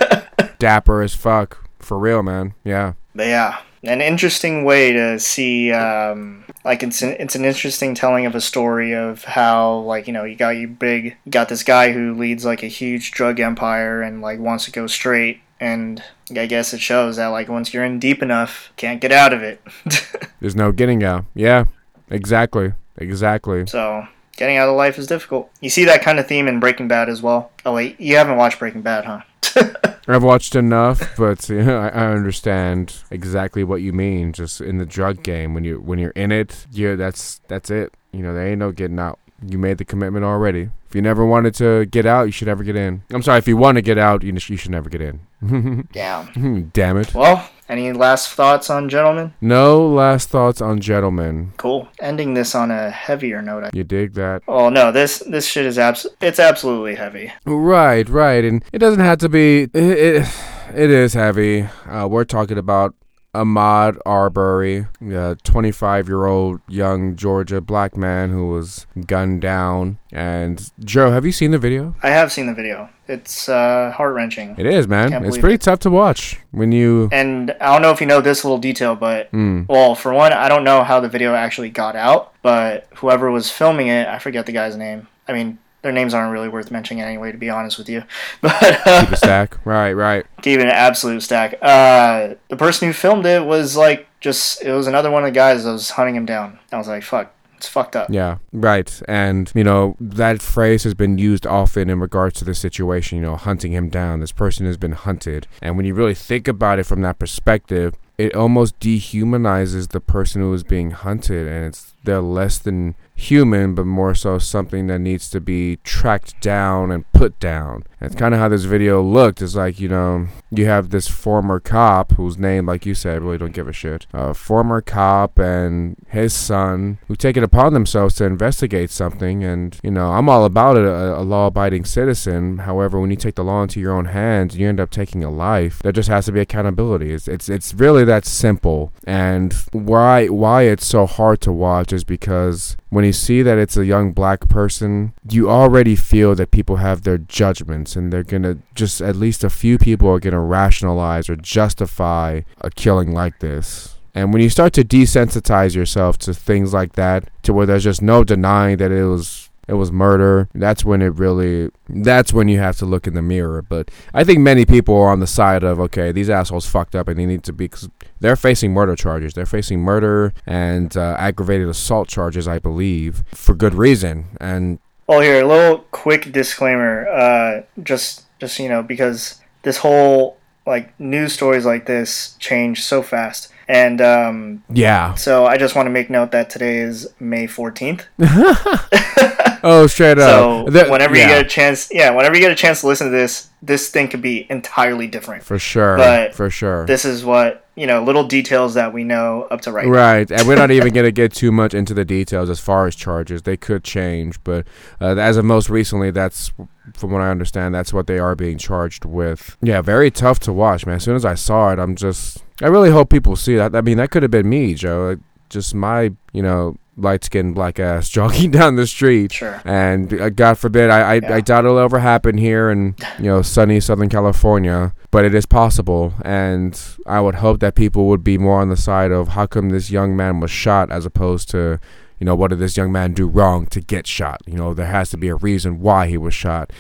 [laughs] Dapper as fuck. For real, man. Yeah. Yeah, an interesting way to see um, like it's an, it's an interesting telling of a story of how like you know you got you big you got this guy who leads like a huge drug empire and like wants to go straight and I guess it shows that like once you're in deep enough, can't get out of it. [laughs] There's no getting out. Yeah, exactly, exactly. So getting out of life is difficult. You see that kind of theme in Breaking Bad as well. Oh wait, you haven't watched Breaking Bad, huh? [laughs] I've watched enough, but you know, I, I, understand exactly what you mean. Just in the drug game, when you when you're in it, yeah, that's that's it. You know, there ain't no getting out. You made the commitment already. If you never wanted to get out, you should never get in. I'm sorry, if you want to get out, you, you should never get in. [laughs] Damn. [laughs] Damn it. Well, any last thoughts on Gentlemen? No last thoughts on Gentlemen. Cool. Ending this on a heavier note. I- you dig that? Oh no, this this shit is abs. It's absolutely heavy. Right, right, and it doesn't have to be. It, it, it is heavy. Uh, we're talking about Ahmaud Arbery, a 25 year old young Georgia black man who was gunned down. And Joe, have you seen the video? I have seen the video. It's uh, heart wrenching. It is, man. It's pretty it. tough to watch when you. And I don't know if you know this little detail, but mm. well, for one, I don't know how the video actually got out, but whoever was filming it, I forget the guy's name. I mean, their names aren't really worth mentioning anyway, to be honest with you. [laughs] But uh, keep a stack, right, right. Keep an absolute stack. Uh, the person who filmed it was like just it was another one of the guys that was hunting him down. I was like, fuck. It's fucked up. Yeah, right. And, you know, that phrase has been used often in regards to the situation, you know, hunting him down. This person has been hunted. And when you really think about it from that perspective, it almost dehumanizes the person who is being hunted and it's they're less than human, but more so something that needs to be tracked down and put down. That's kind of how this video looked. It's like, you know, you have this former cop whose name, like you said, really don't give a shit. A former cop and his son who take it upon themselves to investigate something. And, you know, I'm all about it, a, a law abiding citizen. However, when you take the law into your own hands, you end up taking a life. There just has to be accountability. It's, it's, it's really that simple. And why, why it's so hard to watch is because when you see that it's a young black person, you already feel that people have their judgments and they're going to just at least a few people are going to rationalize or justify a killing like this. And when you start to desensitize yourself to things like that, to where there's just no denying that it was it was murder. That's when it really that's when you have to look in the mirror. But I think many people are on the side of okay, these assholes fucked up and they need to be cause they're facing murder charges. They're facing murder and uh, aggravated assault charges, I believe, for good reason. And well, here a little quick disclaimer, uh, just just you know because this whole like news stories like this change so fast. And um, yeah. So I just want to make note that today is May 14th. [laughs] oh, straight up. So the, whenever yeah. you get a chance, yeah, whenever you get a chance to listen to this, this thing could be entirely different. For sure. But for sure. This is what you know, little details that we know up to right. Right, and we're not even gonna get too much into the details as far as charges. They could change, but uh, as of most recently, that's from what I understand, that's what they are being charged with. Yeah, very tough to watch, man. As soon as I saw it, I'm just I really hope people see that. I mean, that could have been me, Joe. Just my, you know, light skinned black ass [laughs] jogging down the street. Sure. And uh, God forbid, I I, yeah. I doubt it'll ever happen here in you know sunny Southern California, but it is possible. And I would hope that people would be more on the side of how come this young man was shot as opposed to. You know, what did this young man do wrong to get shot? You know, there has to be a reason why he was shot.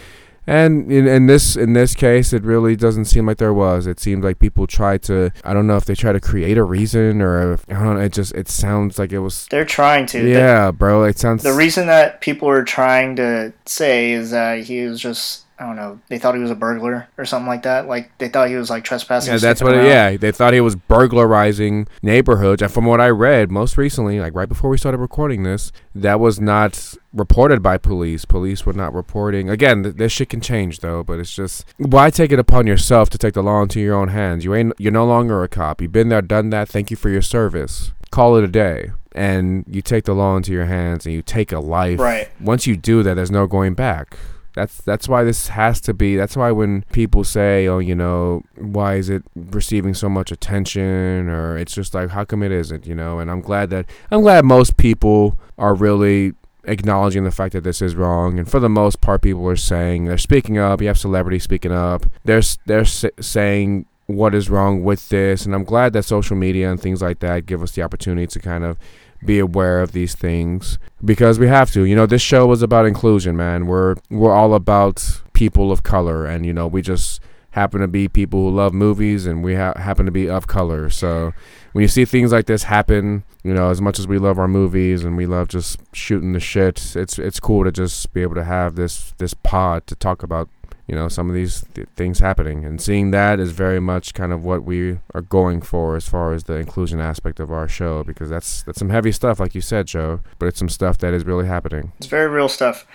And in, in this in this case, it really doesn't seem like there was. It seemed like people tried to. I don't know if they try to create a reason or if, I don't know. It just it sounds like it was. They're trying to. Yeah, the, bro. It sounds. The reason that people are trying to say is that he was just I don't know, they thought he was a burglar or something like that. Like they thought he was like trespassing. Yeah, that's what. Yeah, they thought he was burglarizing neighborhoods. And from what I read most recently, like right before we started recording this, that was not reported by police. Police were not reporting. Again, th- this shit can change though, but it's just why take it upon yourself to take the law into your own hands? You ain't. You're no longer a cop. You've been there, done that. Thank you for your service. Call it a day and you take the law into your hands and you take a life. Right. Once you do that, there's no going back. That's that's why this has to be. That's why when people say, "Oh, you know, why is it receiving so much attention?" or it's just like, "How come it isn't?" You know. And I'm glad that I'm glad most people are really acknowledging the fact that this is wrong. And for the most part, people are saying they're speaking up. You have celebrities speaking up. They're they're saying what is wrong with this. And I'm glad that social media and things like that give us the opportunity to kind of be aware of these things because we have to. You know, this show was about inclusion, man. We're we're all about people of color, and you know, we just happen to be people who love movies, and we ha- happen to be of color. So when you see things like this happen, you know, as much as we love our movies and we love just shooting the shit, it's it's cool to just be able to have this this pod to talk about you know some of these th- things happening. And seeing that is very much kind of what we are going for as far as the inclusion aspect of our show because that's that's some heavy stuff like you said joe but it's some stuff that is really happening. It's very real stuff.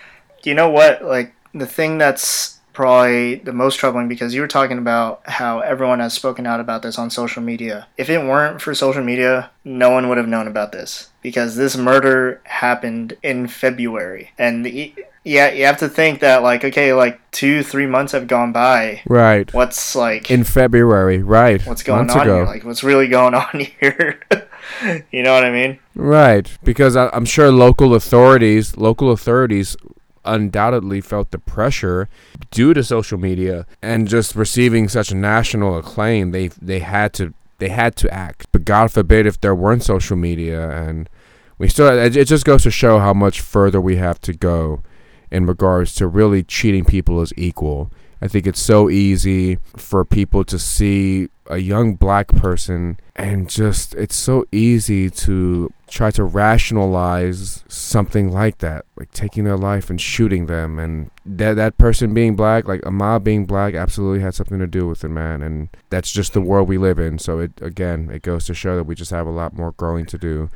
You know what? Like the thing that's probably the most troubling because you were talking about how everyone has spoken out about this on social media. If it weren't for social media, no one would have known about this because this murder happened in February. And the, yeah, you have to think that like okay, like two, three months have gone by. Right. What's like in February? Right. What's going Months on ago. here? Like what's really going [laughs] on here? you know what I mean? Right. Because I, I'm sure local authorities, local authorities undoubtedly felt the pressure due to social media and just receiving such national acclaim they they had to they had to act but god forbid if there weren't social media and we still it just goes to show how much further we have to go in regards to really treating people as equal. I think it's so easy for people to see a young black person and just it's so easy to try to rationalize something like that like taking their life and shooting them and that that person being black like Ahmaud being black absolutely had something to do with it man and that's just the world we live in so it again it goes to show that we just have a lot more growing to do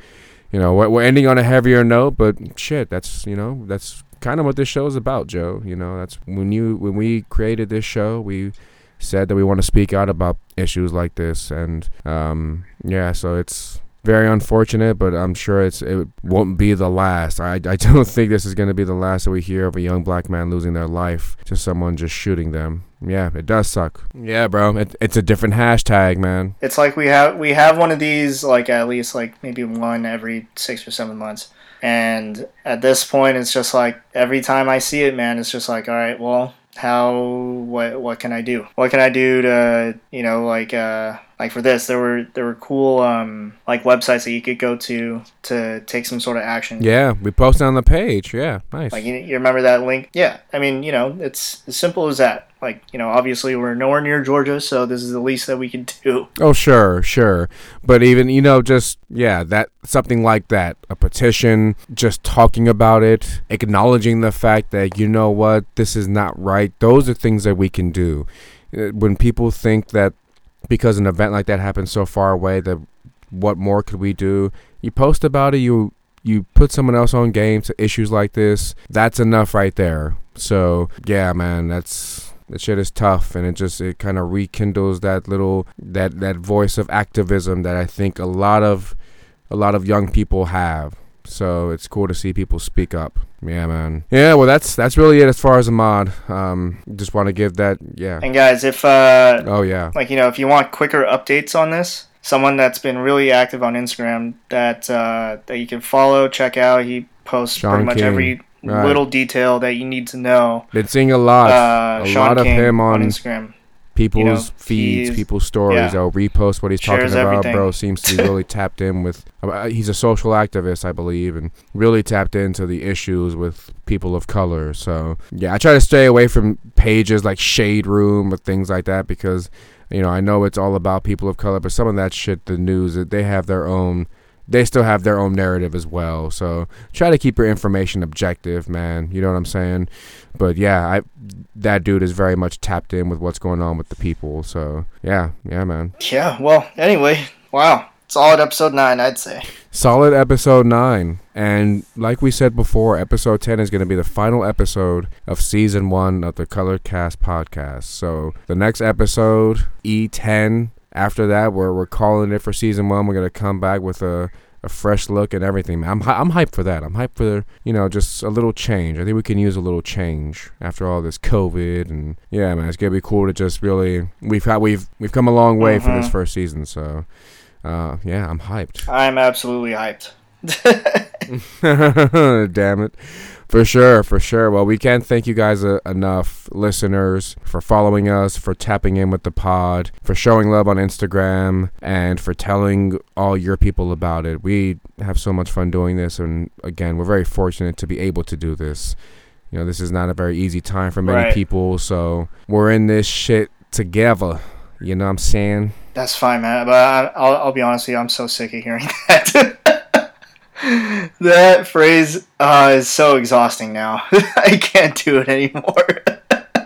you know we're ending on a heavier note but shit that's you know that's kind of what this show is about, Joe. You know, that's when you when we created this show, we said that we want to speak out about issues like this, and um, yeah, so it's very unfortunate, but I'm sure it's it won't be the last. I, I [laughs] don't think this is going to be the last that we hear of a young black man losing their life to someone just shooting them. Yeah, it does suck. Yeah, bro, it, it's a different hashtag, man. It's like we have we have one of these like at least like maybe one every six or seven months. And at this point, it's just like every time I see it, man, it's just like, all right, well, how what what can I do? What can I do to you know like uh like for this there were there were cool um like websites that you could go to to take some sort of action. Yeah, we posted on the page. Yeah, nice. Like you, you remember that link? Yeah, I mean you know it's as simple as that like you know obviously we're nowhere near georgia so this is the least that we can do oh sure sure but even you know just yeah that something like that a petition just talking about it acknowledging the fact that you know what this is not right those are things that we can do uh, when people think that because an event like that happens so far away that what more could we do you post about it you you put someone else on game to issues like this that's enough right there so yeah man that's that shit is tough and it just it kind of rekindles that little that that voice of activism that I think a lot of a lot of young people have. So it's cool to see people speak up. Yeah, man. Yeah, well, that's that's really it as far as Ahmaud. Um, just want to give that. Yeah. And guys, if uh, oh yeah, like you know, if you want quicker updates on this, someone that's been really active on Instagram that uh, that you can follow, check out. He posts Shaun pretty much King. every right. little detail that you need to know. Been seeing a lot, uh, a Shaun lot King of him on, on Instagram. People's you know, feeds, people's stories. Yeah. I'll repost what he's talking about. Everything. Bro seems to be really [laughs] tapped in with. Uh, he's a social activist, I believe, and really tapped into the issues with people of color. So yeah, I try to stay away from pages like Shade Room or things like that because you know I know it's all about people of color, but some of that shit, the news, they have their own they still have their own narrative as well. So try to keep your information objective, man. You know what I'm saying? But yeah, I that dude is very much tapped in with what's going on with the people. So yeah, yeah, man. Yeah. Well, anyway, wow. Solid episode nine, I'd say. Solid episode nine. And like we said before, episode 10 is going to be the final episode of season one of the Colored Cast podcast. So the next episode, E10, after that, where we're calling it for season one, we're going to come back with a a fresh look and everything. I'm I'm hyped for that. I'm hyped for you know just a little change. I think we can use a little change after all this COVID and yeah, man, it's gonna be cool to just really we've had we've we've come a long way mm-hmm. for this mm-hmm. first season. So uh, yeah, I'm hyped. I'm absolutely hyped. [laughs] [laughs] Damn it. For sure, for sure. Well, we can't thank you guys uh, enough, listeners, for following us, for tapping in with the pod, for showing love on Instagram, and for telling all your people about it. We have so much fun doing this, and again, we're very fortunate to be able to do this. You know, this is not a very easy time for many right. people, so we're in this shit together. You know what I'm saying? That's fine, man. But I, will I'll be honest with you, I'm so sick of hearing [laughs] that. [laughs] that phrase uh, is so exhausting now. [laughs] I can't do it anymore.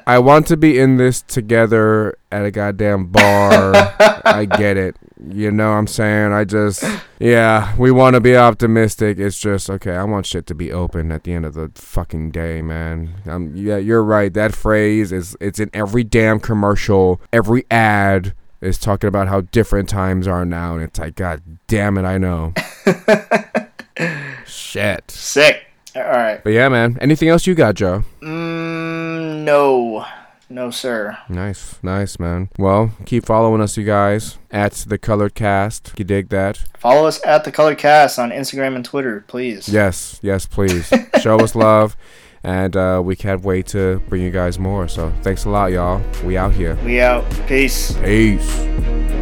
I want to be in this together at a goddamn bar. [laughs] I get it. You know what I'm saying? I just, yeah, we want to be optimistic. It's just, okay, I want shit to be open at the end of the fucking day, man. Um, yeah, you're right. That phrase is, it's in every damn commercial, every ad is talking about how different times are now, and it's like, God damn it, I know. Shit. Sick. All right. But yeah, man. Anything else you got, Joe? Mm, no. No, sir. Nice, nice, man. Well, keep following us, you guys, at the Colored Cast. You dig that? Follow us at the Colored Cast on Instagram and Twitter, please. Yes, yes, please. [laughs] Show us love and uh, we can't wait to bring you guys more. So thanks a lot, y'all. We out here. We out. Peace. Peace.